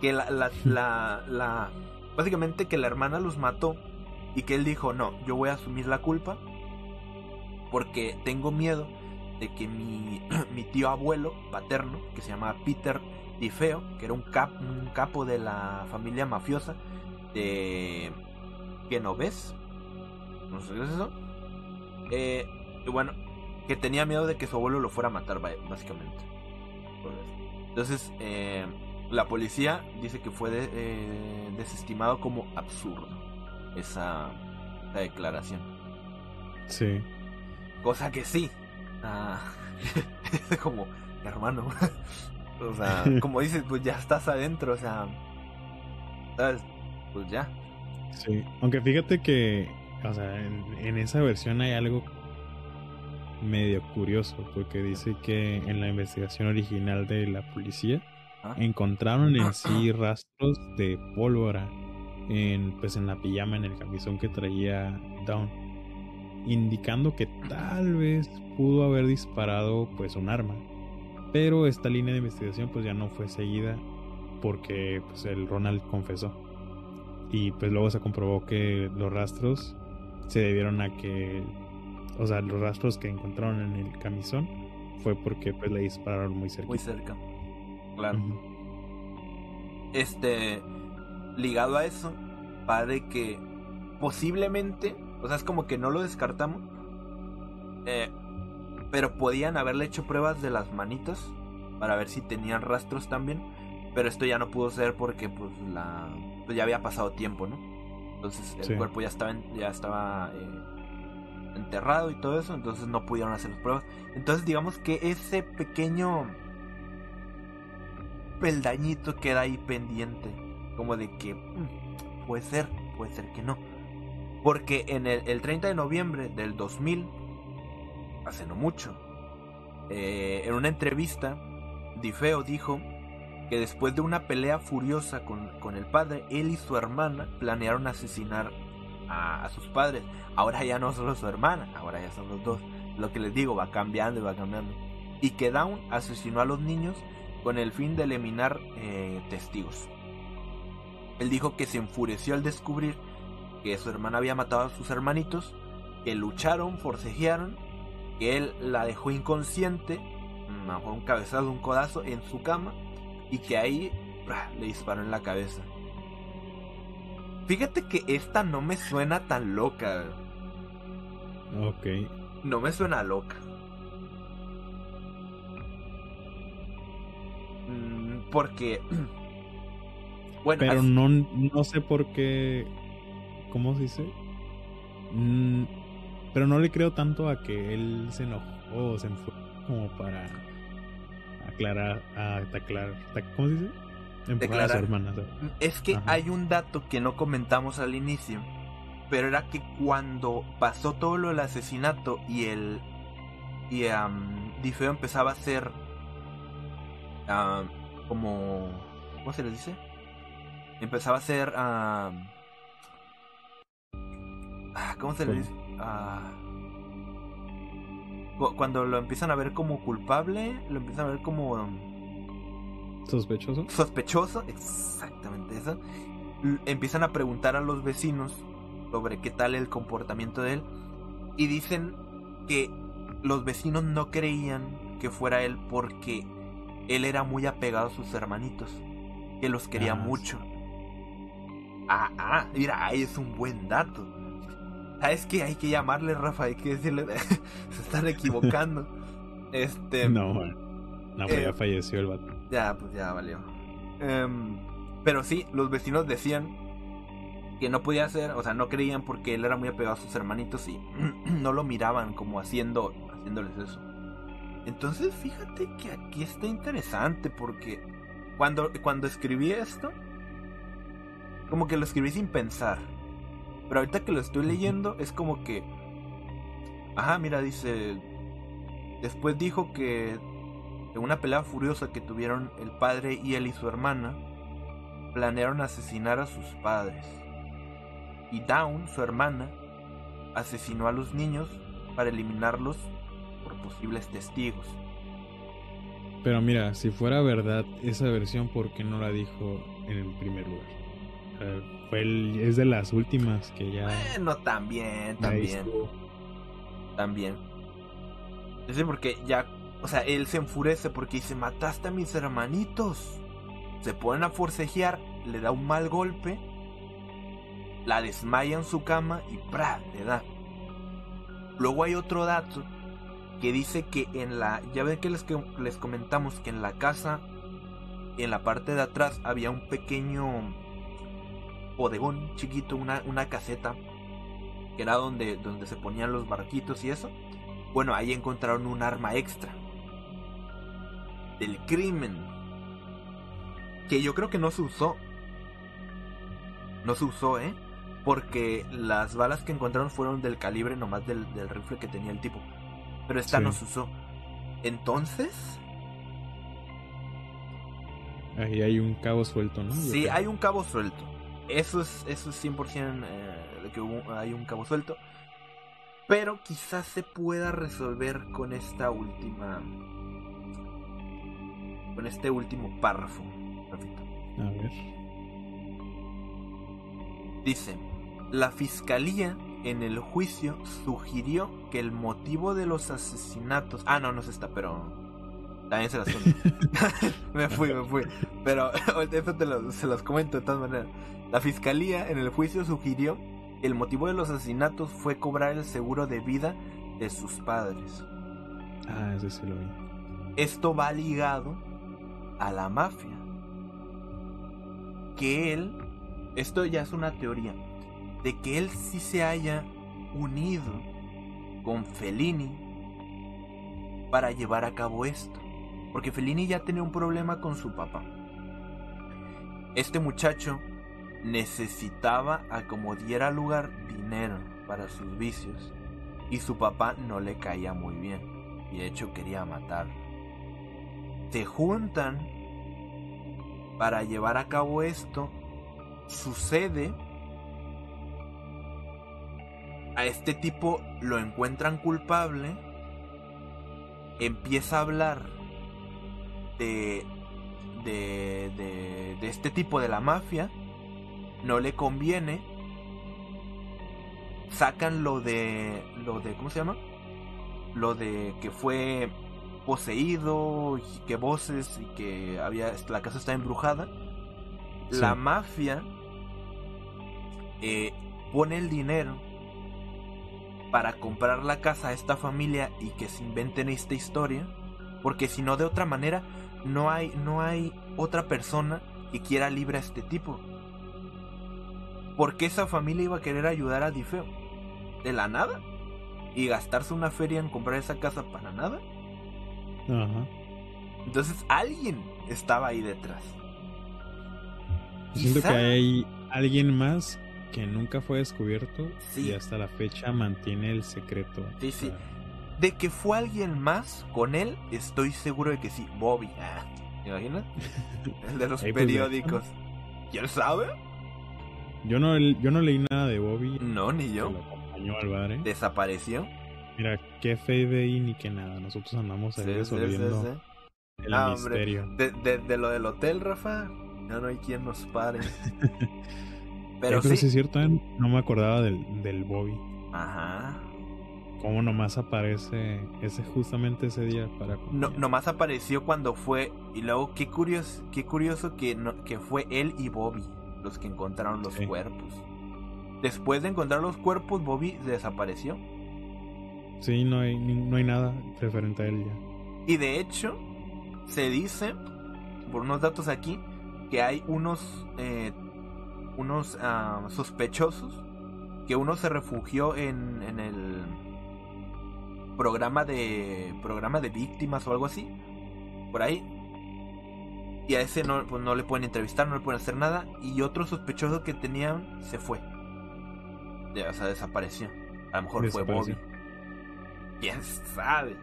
Que la, la, la, Básicamente que la hermana los mató y que él dijo, no, yo voy a asumir la culpa porque tengo miedo de que mi, mi tío abuelo paterno, que se llamaba Peter Difeo, que era un, cap, un capo de la familia mafiosa de Genoves, no sé qué es eso, eh, y bueno, que tenía miedo de que su abuelo lo fuera a matar, básicamente. Entonces, eh, la policía dice que fue eh, desestimado como absurdo esa, declaración.
Sí.
Cosa que sí. Ah, es como, hermano. o sea, como dices, pues ya estás adentro, o sea, ¿sabes? Pues ya.
Sí, aunque fíjate que, o sea, en, en esa versión hay algo medio curioso, porque dice que en la investigación original de la policía
¿Ah?
encontraron en sí rastros de pólvora en, pues, en la pijama, en el camisón que traía Down, indicando que tal vez pudo haber disparado pues un arma. Pero esta línea de investigación pues ya no fue seguida porque pues el Ronald confesó. Y pues luego se comprobó que los rastros se debieron a que, o sea, los rastros que encontraron en el camisón fue porque pues le dispararon muy cerca.
Muy cerca. Claro. Este, ligado a eso, va de que posiblemente, o sea, es como que no lo descartamos, eh, pero podían haberle hecho pruebas de las manitas para ver si tenían rastros también, pero esto ya no pudo ser porque pues la pues ya había pasado tiempo, ¿no? Entonces el
Sí.
cuerpo ya estaba en- ya estaba eh, enterrado y todo eso, entonces no pudieron hacer las pruebas. Entonces digamos que ese pequeño peldañito queda ahí pendiente, como de que mm, puede ser, puede ser que no. Porque en el, el 30 de noviembre del 2000, hace no mucho, eh, en una entrevista, Difeo dijo que después de una pelea furiosa con, con el padre, él y su hermana planearon asesinar a, sus padres. Ahora ya no solo su hermana, ahora ya son los dos. Lo que les digo, va cambiando y va cambiando. Y que Down asesinó a los niños con el fin de eliminar eh, testigos. Él dijo que se enfureció al descubrir que su hermana había matado a sus hermanitos, que lucharon, forcejearon, que él la dejó inconsciente, mm, mejor un cabezazo, un codazo en su cama, y que ahí le disparó en la cabeza. Fíjate que esta no me suena tan loca.
Ok.
No me suena loca. Mm, Porque... Bueno,
Pero no, no sé por qué. ¿Cómo se dice? Mm, pero no le creo tanto a que él se enojó o se enfue como para aclarar, a ¿cómo se dice? Empujar a su
Declarar. Es que
Ajá.
hay un dato que no comentamos al inicio, pero era que cuando pasó todo lo del asesinato y el y am, Difeo empezaba a ser como ¿cómo se les dice? Empezaba a ser ah, ¿cómo se le dice? Ah, cu- cuando lo empiezan a ver como culpable, lo empiezan a ver como
¿Sospechoso?
sospechoso, exactamente eso, empiezan a preguntar a los vecinos sobre qué tal el comportamiento de él y dicen que los vecinos no creían que fuera él porque él era muy apegado a sus hermanitos, que los quería
Ah, sí.
mucho. Ah, ah, mira, ahí es un buen dato. ¿Sabes qué? Hay que llamarle, Rafa, hay que decirle, se están equivocando. Este,
No. No,
eh,
ya falleció el vato.
Ya, pues ya valió. Em, pero sí, los vecinos decían que no podía hacer, o sea, no creían porque él era muy apegado a sus hermanitos y no lo miraban como haciendo, haciéndoles eso. Entonces, fíjate que aquí está interesante porque cuando, cuando escribí esto, como que lo escribí sin pensar. Pero ahorita que lo estoy leyendo, es como que. Ajá, mira, dice. Después dijo que en una pelea furiosa que tuvieron el padre y él y su hermana, planearon asesinar a sus padres. Y Down, su hermana, asesinó a los niños para eliminarlos por posibles testigos.
Pero mira, si fuera verdad esa versión, ¿por qué no la dijo en el primer lugar? Fue el- es de las últimas que ya...
Bueno, también, también, también. Es decir, porque ya, o sea, él se enfurece porque dice, mataste a mis hermanitos. Se ponen a forcejear, le da un mal golpe, la desmaya en su cama y ¡pra! le da. Luego hay otro dato que dice que en la, ya ven que les, les comentamos que en la casa, en la parte de atrás había un pequeño bodegón chiquito, una, una caseta, que era donde, donde se ponían los barquitos y eso. Bueno, ahí encontraron un arma extra del crimen, que yo creo que no se usó. No se usó, ¿eh? Porque las balas que encontraron fueron del calibre nomás del, del rifle que tenía el tipo. Pero esta
Sí.
no se usó. Entonces,
Ahí hay un cabo suelto, ¿no?
Sí, hay un cabo suelto. Eso es, eso es 100% eh, de que hubo- hay un cabo suelto. Pero quizás se pueda resolver con esta última. Con este último párrafo. Rafita.
A ver.
Dice, la fiscalía en el juicio sugirió que el motivo de los asesinatos... Ah, no, no es esta, pero... También se las me fui, me fui. Pero eso te lo- se los comento de todas maneras. La fiscalía en el juicio sugirió que el motivo de los asesinatos fue cobrar el seguro de vida de sus padres.
Ah, ese sí lo vi.
Esto va ligado a la mafia. Que él, esto ya es una teoría, de que él sí se haya unido con Fellini para llevar a cabo esto. Porque Fellini ya tenía un problema con su papá. Este muchacho necesitaba a como diera lugar dinero para sus vicios y su papá no le caía muy bien y de hecho quería matarlo. Se juntan para llevar a cabo esto. Sucede. A este tipo lo encuentran culpable. Empieza a hablar de, de, de, de este tipo de la mafia. No le conviene. Sacan lo de. Lo de. ¿Cómo se llama? Lo de que fue poseído y que voces y que había la casa está embrujada.
Sí.
La mafia eh, pone el dinero para comprar la casa a esta familia y que se inventen esta historia, porque si no de otra manera no hay no hay otra persona que quiera libre a este tipo. Porque esa familia iba a querer ayudar a Difeo de la nada y gastarse una feria en comprar esa casa para nada.
Ajá.
Entonces alguien estaba ahí detrás.
Siento que hay alguien más que nunca fue descubierto
Sí.
y hasta la fecha mantiene el secreto.
Sí, sí. De que fue alguien más con él, estoy seguro de que sí. Bobby. Ah, ¿Te imaginas? El de los
pues,
periódicos. ¿Quién sabe?
yo no yo no leí nada de Bobby.
No, ni yo.
lo acompañó al bar, ¿eh?
Desapareció.
Mira, qué FBI ni qué nada. Nosotros andamos ahí
Sí,
resolviendo
sí, sí.
el
Ah,
misterio.
De, de- de lo del hotel, Rafa, ya no hay quien nos pare.
Pero,
Pero
sí
sí.
es cierto, ¿eh? no me acordaba del, del Bobby.
Ajá.
Cómo nomás aparece ese justamente ese día para
No, nomás apareció cuando fue. Y luego, qué curioso, qué curioso que, no- que fue él y Bobby los que encontraron los cuerpos. Después de encontrar los cuerpos, Bobby desapareció.
Sí, no hay, no hay nada referente a él ya.
Y de hecho, se dice, por unos datos aquí, que hay unos, eh, unos ah, sospechosos, que uno se refugió en, en el programa de programa de víctimas o algo así, por ahí. Y a ese no, pues no le pueden entrevistar, no le pueden hacer nada. Y otro sospechoso que tenían se fue. Ya, o sea, desapareció. A lo mejor fue Bobby. ¿Quién sabe?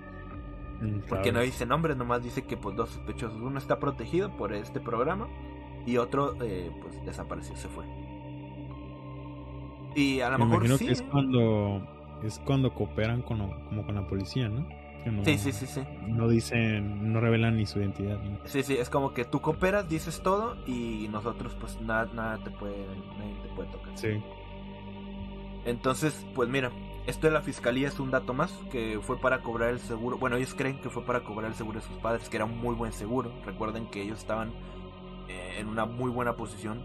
Porque no dice nombres, nomás dice que pues dos sospechosos. Uno está protegido por este programa y otro eh, pues desapareció, se fue. Y a lo
Me
mejor
imagino
sí.
que es
¿eh?
cuando es cuando cooperan con, como con la policía, ¿no? Que no,
Sí, sí, sí, sí.
No dicen, no revelan ni su identidad. ni-
Sí, sí, es como que tú cooperas, dices todo y nosotros pues nada, nada te puede, nadie te puede tocar.
Sí.
Entonces, pues mira, esto de la fiscalía es un dato más que fue para cobrar el seguro. Bueno, ellos creen que fue para cobrar el seguro de sus padres, que era un muy buen seguro. Recuerden que ellos estaban eh, en una muy buena posición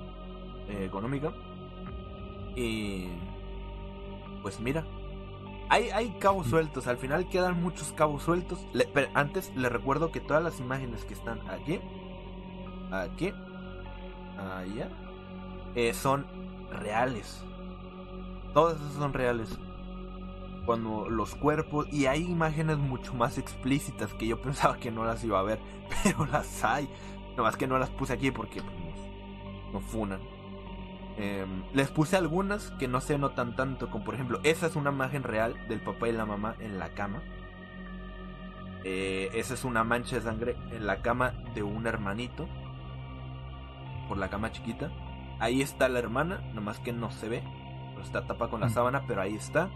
eh, económica. Y pues mira, hay, hay cabos sueltos. Al final quedan muchos cabos sueltos. Le- pero antes les recuerdo que todas las imágenes que están aquí, aquí, allá, eh, son reales. Todas esas son reales. Cuando los cuerpos. Y hay imágenes mucho más explícitas que yo pensaba que no las iba a ver. Pero las hay. Nomás que no las puse aquí porque pues, nos, nos funan. Em, les puse algunas que no se notan tanto, como por ejemplo, esa es una imagen real del papá y la mamá en la cama. Eh, esa es una mancha de sangre en la cama de un hermanito. Por la cama chiquita. Ahí está la hermana, nomás que no se ve. Está tapa con la
Mm.
sábana, pero ahí está.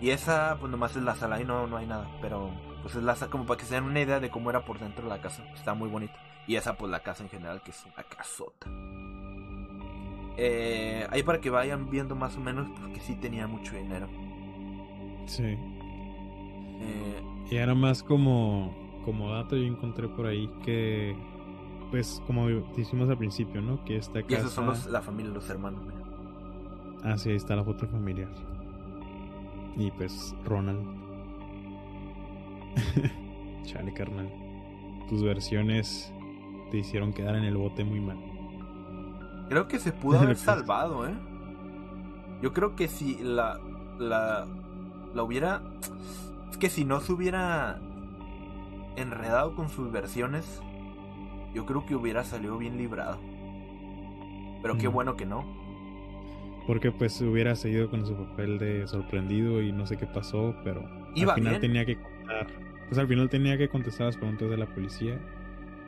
Y esa, pues nomás es la sala y no, no hay nada. Pero, pues es la sala, como para que se den una idea de cómo era por dentro de la casa. Está muy bonita. Y esa, pues la casa en general, que es una casota. Eh, ahí para que vayan viendo más o menos, porque sí tenía mucho dinero.
Sí.
Eh,
Y ahora más como, como dato, yo encontré por ahí que, pues, como dijimos al principio, ¿no? Que esta
y
casa.
esos son los, la familia, los hermanos. mira.
Ah, sí, ahí está la foto familiar. Y pues, Ronald. Chale, carnal. Tus versiones te hicieron quedar en el bote muy mal.
Creo que se pudo haber salvado, ¿eh? Yo creo que si la, la, la hubiera... Es que si no se hubiera enredado con sus versiones, yo creo que hubiera salido bien librado. Pero qué bueno que no.
Porque pues hubiera seguido con su papel de sorprendido y no sé qué pasó, pero
Iba
al final
bien.
tenía que contar. Pues al final tenía que contestar las preguntas de la policía.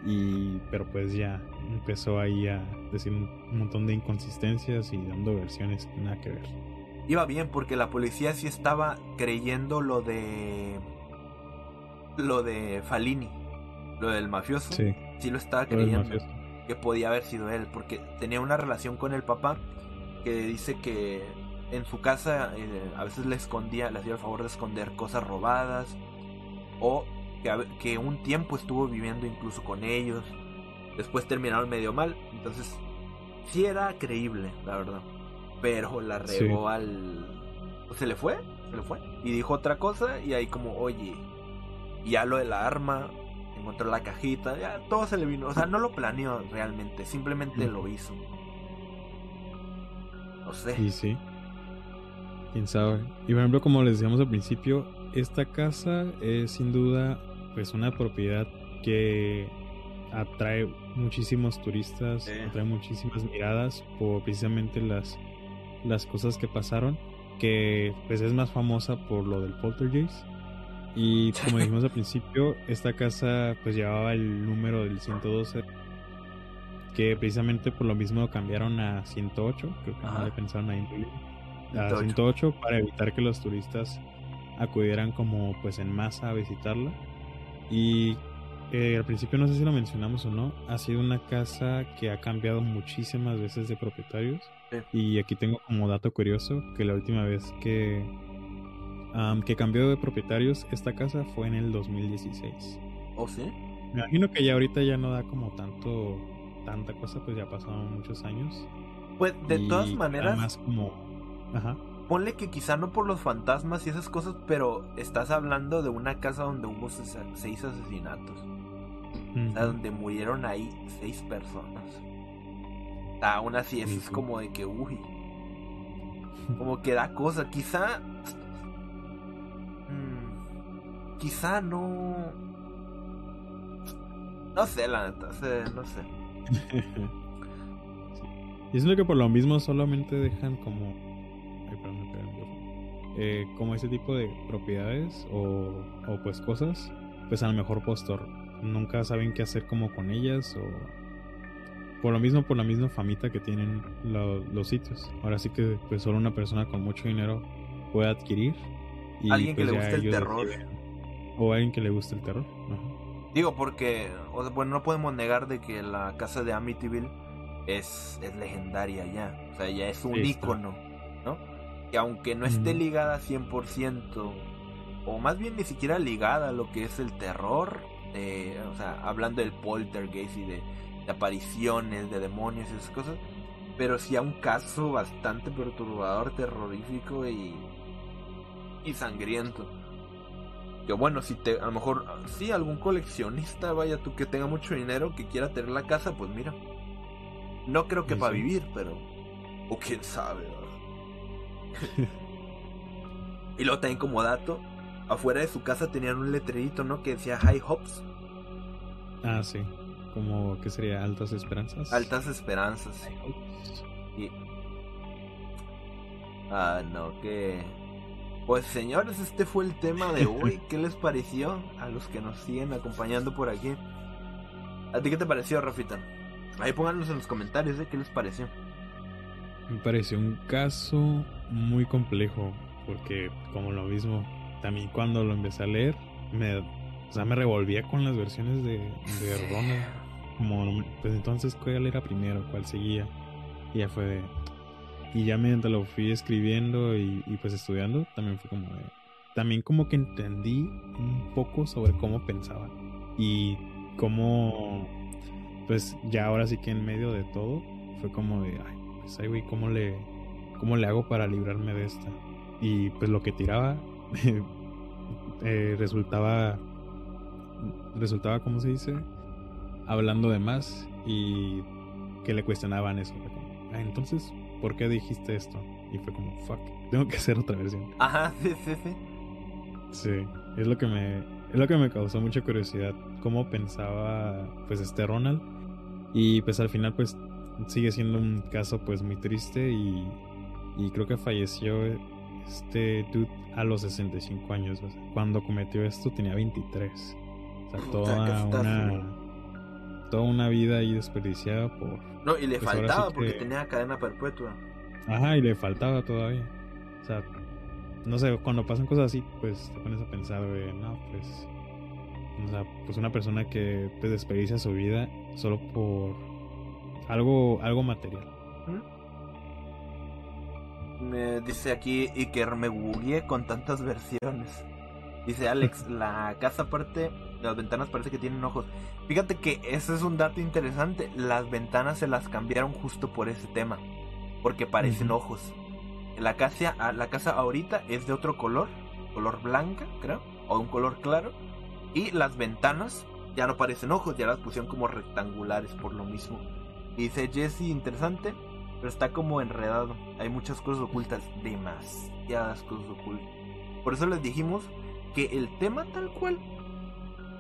Y pero pues ya empezó ahí a decir un, montón de inconsistencias y dando versiones que nada que ver.
Iba bien porque la policía sí estaba creyendo lo de... Lo de Falini. Lo del mafioso.
Sí,
Sí lo estaba creyendo. que podía haber sido él, porque tenía una relación con el papá que dice que en su casa eh, a veces le escondía, le hacía el favor de esconder cosas robadas, o que, un tiempo estuvo viviendo incluso con ellos, después terminaron medio mal, entonces sí era creíble, la verdad, pero la
Sí.
regó al... pues, se le fue, se le fue, y dijo otra cosa, y ahí como, oye, y ya lo de la arma, encontró la cajita, ya todo se le vino. O sea, no lo planeó realmente, simplemente
Ujú.
lo hizo. No sé.
Y sí. Quién sabe. Y por ejemplo, como les decíamos al principio, esta casa es sin duda pues una propiedad que atrae muchísimos turistas,
Sí.
atrae muchísimas miradas por precisamente las, las cosas que pasaron, que pues es más famosa por lo del poltergeist. Y como dijimos al principio, esta casa pues llevaba el número del 112 que precisamente por lo mismo cambiaron a 108, creo que no le pensaron ahí. A
108.
108 para evitar que los turistas acudieran como pues en masa a visitarla. Y eh, al principio no sé si lo mencionamos o no, ha sido una casa que ha cambiado muchísimas veces de propietarios.
Sí.
Y aquí tengo como dato curioso que la última vez que, que cambió de propietarios esta casa fue en el 2016.
¿O sí?
Me imagino que ya ahorita ya no da como tanto tanta cosa, pues ya pasaron muchos años.
Pues de
Y
todas maneras,
Además como... Ajá.
ponle que quizá no por los fantasmas y esas cosas, pero estás hablando de una casa donde hubo seis asesinatos. O sea, donde murieron ahí seis personas. Aún así, eso es como de que, uy. Como que da cosa. Quizá. mm, quizá no. No sé, la neta. sé- No sé.
Sí. Y es lo que por lo mismo solamente dejan como. Ay, perdón, me. Eh, como ese tipo de propiedades o, o pues cosas, pues a lo mejor postor. Nunca saben qué hacer como con ellas o. Por lo mismo, por la misma famita que tienen lo- los sitios. Ahora sí que pues solo una persona con mucho dinero puede adquirir. Y
Alguien que
pues
le guste el terror.
deciden. O alguien que le guste el terror. Ajá.
Digo, porque. o sea, bueno, no podemos negar de que la casa de Amityville es, es legendaria ya. O sea, ya es un
Sí,
ícono, ¿no? Que aunque no esté ligada 100%, o más bien ni siquiera ligada a lo que es el terror, de, o sea, hablando del poltergeist y de, de apariciones, de demonios y esas cosas, pero sí a un caso bastante perturbador, terrorífico y, y sangriento. Que bueno, si te, a lo mejor, sí, algún coleccionista, vaya tú que tenga mucho dinero, que quiera tener la casa, pues mira. No creo que
Sí,
para
sí.
vivir, pero. O quién sabe, y luego también como dato, afuera de su casa tenían un letrerito, ¿no? Que decía High Hopes,
Ah, sí. Como que sería altas esperanzas.
altas esperanzas. Y... Ah, no, que... Pues señores, este fue el tema de hoy. ¿Qué les pareció a los que nos siguen acompañando por aquí? ¿A ti qué te pareció, Rafita? Ahí pónganos en los comentarios de ¿eh? qué les pareció.
Me pareció un caso muy complejo, porque como lo mismo, también cuando lo empecé a leer, me, o sea, me revolvía con las versiones de, de Ronald. Como, pues entonces, ¿cuál era primero? ¿Cuál seguía? Y ya fue de... Y ya mientras lo fui escribiendo y, pues estudiando, también fue como de... También como que entendí un poco sobre cómo pensaba. Y cómo... Pues ya ahora sí que en medio de todo, fue como de... Ay, pues ay, güey, ¿cómo le, ¿cómo le hago para librarme de esta? Y pues lo que tiraba eh, resultaba, resultaba, ¿cómo se dice? Hablando de más y que le cuestionaban eso. Ah, entonces, ¿por qué dijiste esto? Y fue como, fuck, tengo que hacer otra versión.
Ajá, sí, sí, sí.
Sí, es lo que me, es lo que me causó mucha curiosidad, cómo pensaba pues este Ronald. Y pues al final pues sigue siendo un caso pues muy triste y, y creo que falleció este dude a los 65 años. cuando cometió esto tenía 23. O sea, toda una toda una vida ahí desperdiciada por
No, y le pues faltaba porque tenía cadena perpetua.
Ajá, y le faltaba todavía. O sea, no sé, cuando pasan cosas así, pues te pones a pensar de, no, pues o sea, pues una persona que te desperdicia su vida solo por algo, algo material.
Me dice aquí Iker, me googleé con tantas versiones. Dice Alex, la casa aparte, las ventanas parece que tienen ojos. Fíjate que ese es un dato interesante. Las ventanas se las cambiaron justo por ese tema. Porque parecen ojos. La casa, ah, la casa ahorita es de otro color. Color blanca, creo. O un color claro. Y las ventanas ya no parecen ojos. Ya las pusieron como rectangulares por lo mismo. Dice Jesse, interesante, pero está como enredado. Hay muchas cosas ocultas, demasiadas cosas ocultas. Por eso les dijimos que el tema tal cual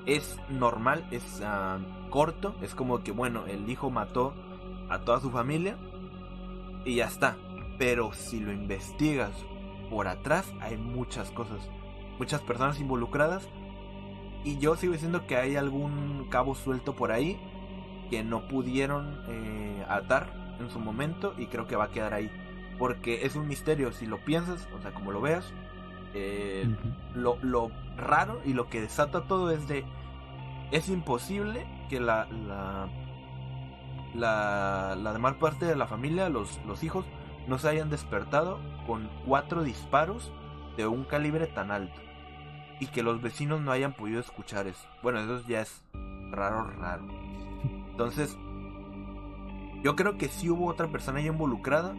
es normal, es ah, corto, es como que bueno, el hijo mató a toda su familia y ya está. Pero si lo investigas por atrás hay muchas cosas, muchas personas involucradas y yo sigo diciendo que hay algún cabo suelto por ahí que no pudieron eh, atar en su momento y creo que va a quedar ahí. Porque es un misterio, si lo piensas, o sea, como lo veas, eh, lo, lo, raro y lo que desata todo es de... Es imposible que la, la, la, la demás parte de la familia, los, los hijos, no se hayan despertado con cuatro disparos de un calibre tan alto. Y que los vecinos no hayan podido escuchar eso. Bueno, eso ya es raro, raro. Entonces, yo creo que sí hubo otra persona ahí involucrada.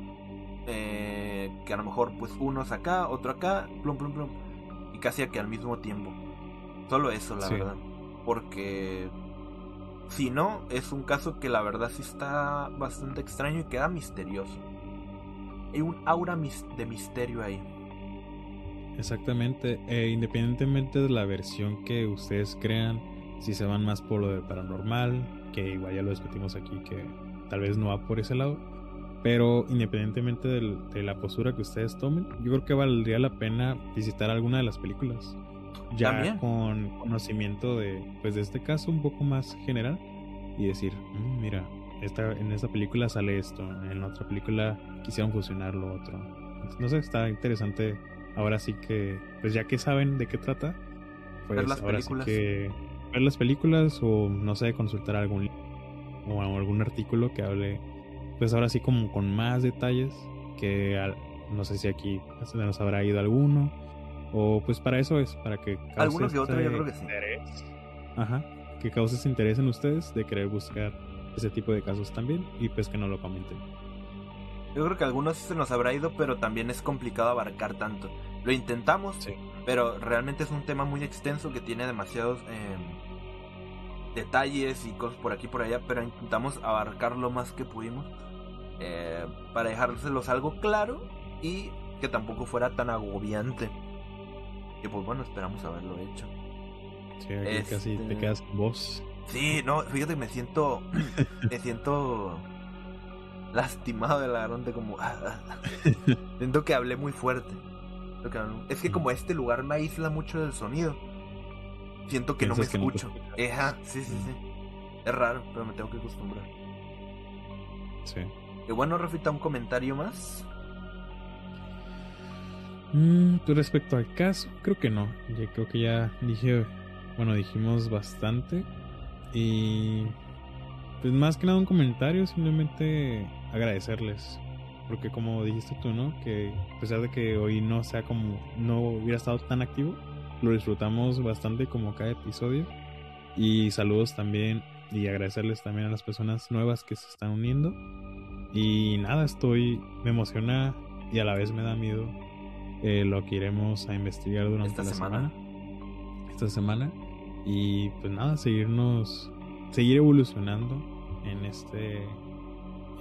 Eh, que a lo mejor, pues, uno es acá, otro acá, plum, plum, plum. Y casi que al mismo tiempo. Solo eso, la verdad. Porque si no, es un caso que la verdad sí está bastante extraño y queda misterioso. Hay un aura de misterio ahí.
Exactamente, e independientemente de la versión que ustedes crean, si se van más por lo de paranormal, que igual ya lo discutimos aquí, que tal vez no va por ese lado. Pero independientemente de la postura que ustedes tomen, yo creo que valdría la pena visitar alguna de las películas. Ya con conocimiento de, pues de este caso un poco más general. Y decir, mm, mira, esta, en esta película sale esto, en otra película quisieron fusionar lo otro. No sé, está interesante. Ahora sí que, pues ya que saben de qué trata, pues ahora sí que ver las películas o no sé, consultar algún o algún artículo que hable, pues ahora sí como con más detalles que no sé si aquí se nos habrá ido alguno o pues para eso es, para que
algunos que otros yo creo que sí. interés.
Ajá, que cause ese interés en ustedes de querer buscar ese tipo de casos también y pues que no lo comenten.
Yo creo que algunos se nos habrá ido, pero también es complicado abarcar tanto. Lo intentamos, sí. pero realmente es un tema muy extenso que tiene demasiados eh, detalles y cosas por aquí y por allá, pero intentamos abarcar lo más que pudimos eh, para dejárselos algo claro y que tampoco fuera tan agobiante. Y pues bueno, esperamos haberlo hecho.
Sí, aquí casi te este, quedas con vos.
Sí, no, fíjate, me siento. me siento. lastimado de la garganta como... Siento que hablé muy fuerte. Es que como este lugar me aísla mucho del sonido. Siento que no me escucho. sí, sí, sí. Es raro, pero me tengo que acostumbrar.
Sí.
Y bueno, Rafita, un comentario más.
Mm, respecto al caso, creo que no. Ya creo que ya dije, bueno, dijimos bastante. Y pues más que nada un comentario, simplemente agradecerles. Porque como dijiste tú, ¿no? Que a pesar de que hoy no sea como, no hubiera estado tan activo, lo disfrutamos bastante como cada episodio. Y saludos también y agradecerles también a las personas nuevas que se están uniendo. Y nada, estoy, me emociona y a la vez me da miedo eh, lo que iremos a investigar durante
esta
la
semana.
Esta semana. Y pues nada, seguirnos, seguir evolucionando en este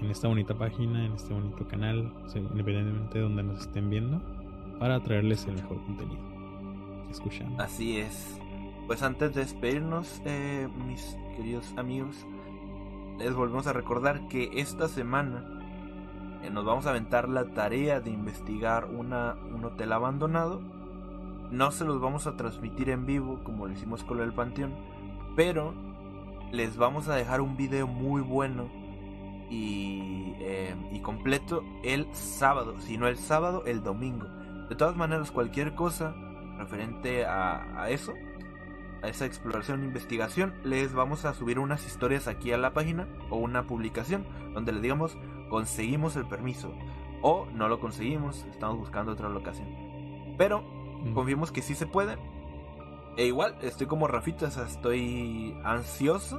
en esta bonita página, en este bonito canal, independientemente de donde nos estén viendo, para traerles el mejor contenido. Escuchando.
Así es. Pues antes de despedirnos, eh, mis queridos amigos, les volvemos a recordar que esta semana eh, nos vamos a aventar la tarea de investigar una, un hotel abandonado. No se los vamos a transmitir en vivo como lo hicimos con el Panteón, pero les vamos a dejar un video muy bueno y, eh, y completo el sábado, si no el sábado, el domingo. De todas maneras, cualquier cosa referente a, eso, esa exploración e investigación, les vamos a subir unas historias aquí a la página o una publicación donde les digamos conseguimos el permiso o no lo conseguimos, estamos buscando otra locación. Pero mm. confiemos que sí se puede. E igual, estoy como Rafita, o sea, estoy ansioso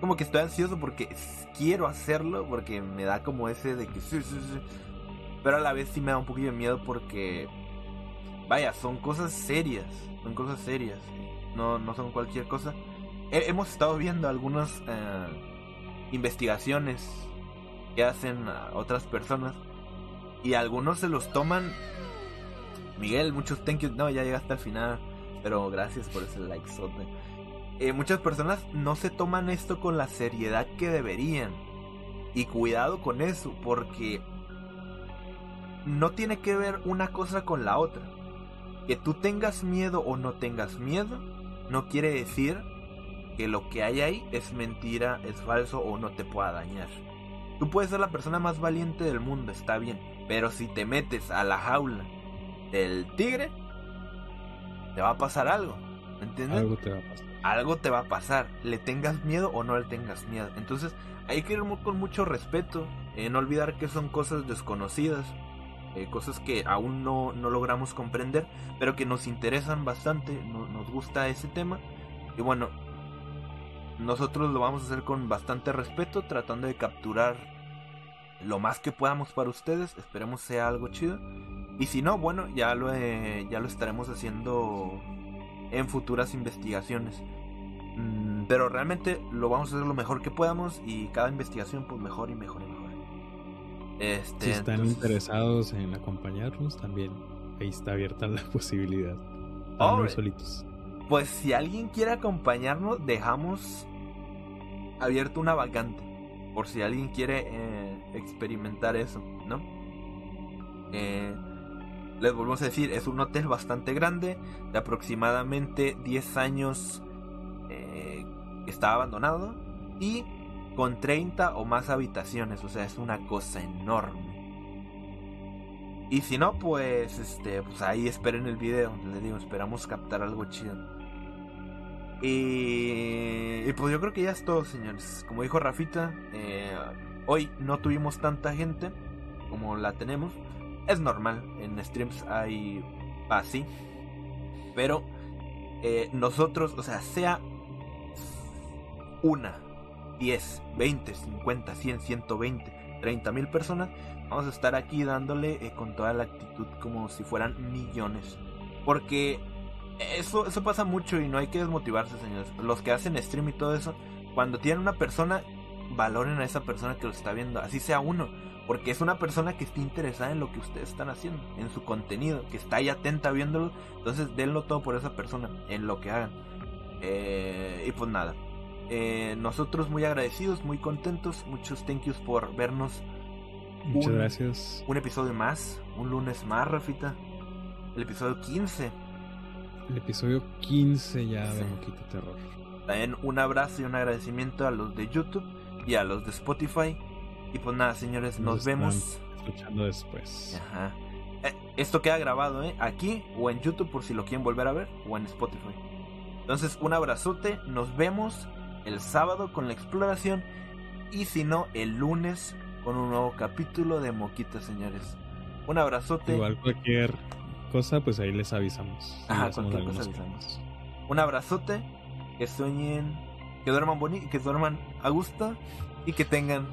como que estoy ansioso porque quiero hacerlo, porque me da como ese de que sí, sí, sí. Pero a la vez sí me da un poquito de miedo porque, vaya, son cosas serias, son cosas serias, no, no son cualquier cosa. hemos estado viendo algunas eh, investigaciones que hacen otras personas y algunos se los toman. Miguel, muchos thank you. No, ya llegaste al final, pero gracias por ese like. Eh, muchas personas no se toman esto con la seriedad que deberían. Y cuidado con eso, porque no tiene que ver una cosa con la otra. Que tú tengas miedo o no tengas miedo, no quiere decir que lo que hay ahí es mentira, es falso o no te pueda dañar. Tú puedes ser la persona más valiente del mundo, está bien, pero si te metes a la jaula del tigre, te va a pasar algo, ¿entiendes?
Algo te va a pasar
algo te va a pasar, le tengas miedo o no le tengas miedo. Entonces hay que ir con mucho respeto, eh, no olvidar que son cosas desconocidas, eh, cosas que aún no, no, logramos comprender, pero que nos interesan bastante, nos gusta ese tema. Y bueno, nosotros lo vamos a hacer con bastante respeto, tratando de capturar lo más que podamos para ustedes, esperemos sea algo chido. Y si no, bueno, ya lo, ya lo estaremos haciendo en futuras investigaciones. Mm, pero realmente lo vamos a hacer lo mejor que podamos y cada investigación pues mejor y mejor y mejor.
Este, si están interesados en acompañarnos también, ahí está abierta la posibilidad. Oh, solitos.
Pues si alguien quiere acompañarnos, dejamos abierto una vacante. Por si alguien quiere eh, experimentar eso, ¿no? Eh, les volvemos a decir, es un hotel bastante grande, de aproximadamente 10 años eh, está abandonado y con 30 o más habitaciones, o sea, es una cosa enorme. Y si no, pues este, pues ahí esperen el video, les digo, esperamos captar algo chido. Y, pues yo creo que ya es todo, señores. Como dijo Rafita, eh, hoy no tuvimos tanta gente como la tenemos es normal, en streams hay así. Pero eh, nosotros, o sea, sea una, 10, 20, 50, 100, 120, 30 mil personas, vamos a estar aquí dándole eh, con toda la actitud como si fueran millones. Porque eso, eso pasa mucho y no hay que desmotivarse, señores. Los que hacen stream y todo eso, cuando tienen una persona, valoren a esa persona que lo está viendo, así sea uno porque es una persona que está interesada en lo que ustedes están haciendo, en su contenido, que está ahí atenta viéndolo. Entonces denlo todo por esa persona, en lo que hagan. Eh, y pues nada. Eh, nosotros muy agradecidos, muy contentos. Muchos thank yous por vernos.
Muchas
un-
gracias.
Un episodio más, un lunes más, Rafita. El episodio 15.
El episodio 15 ya de
Sí.
Moquita Terror.
También un abrazo y un agradecimiento a los de YouTube y a los de Spotify. Y pues nada, señores, nos vemos.
Escuchando después.
Ajá. Eh, esto queda grabado, ¿eh? Aquí o en YouTube por si lo quieren volver a ver o en Spotify. Entonces, un abrazote. Nos vemos el sábado con la exploración. Y si no, el lunes con un nuevo capítulo de Moquita, señores. Un abrazote.
Igual cualquier cosa, pues ahí les avisamos.
Ajá, cualquier cosa avisamos. Un abrazote. Que sueñen. Que duerman bonito. Que duerman a gusto. Y que tengan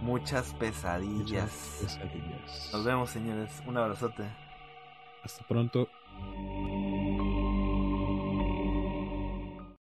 muchas pesadillas.
Muchas pesadillas.
Nos vemos, señores. Un abrazote.
Hasta pronto.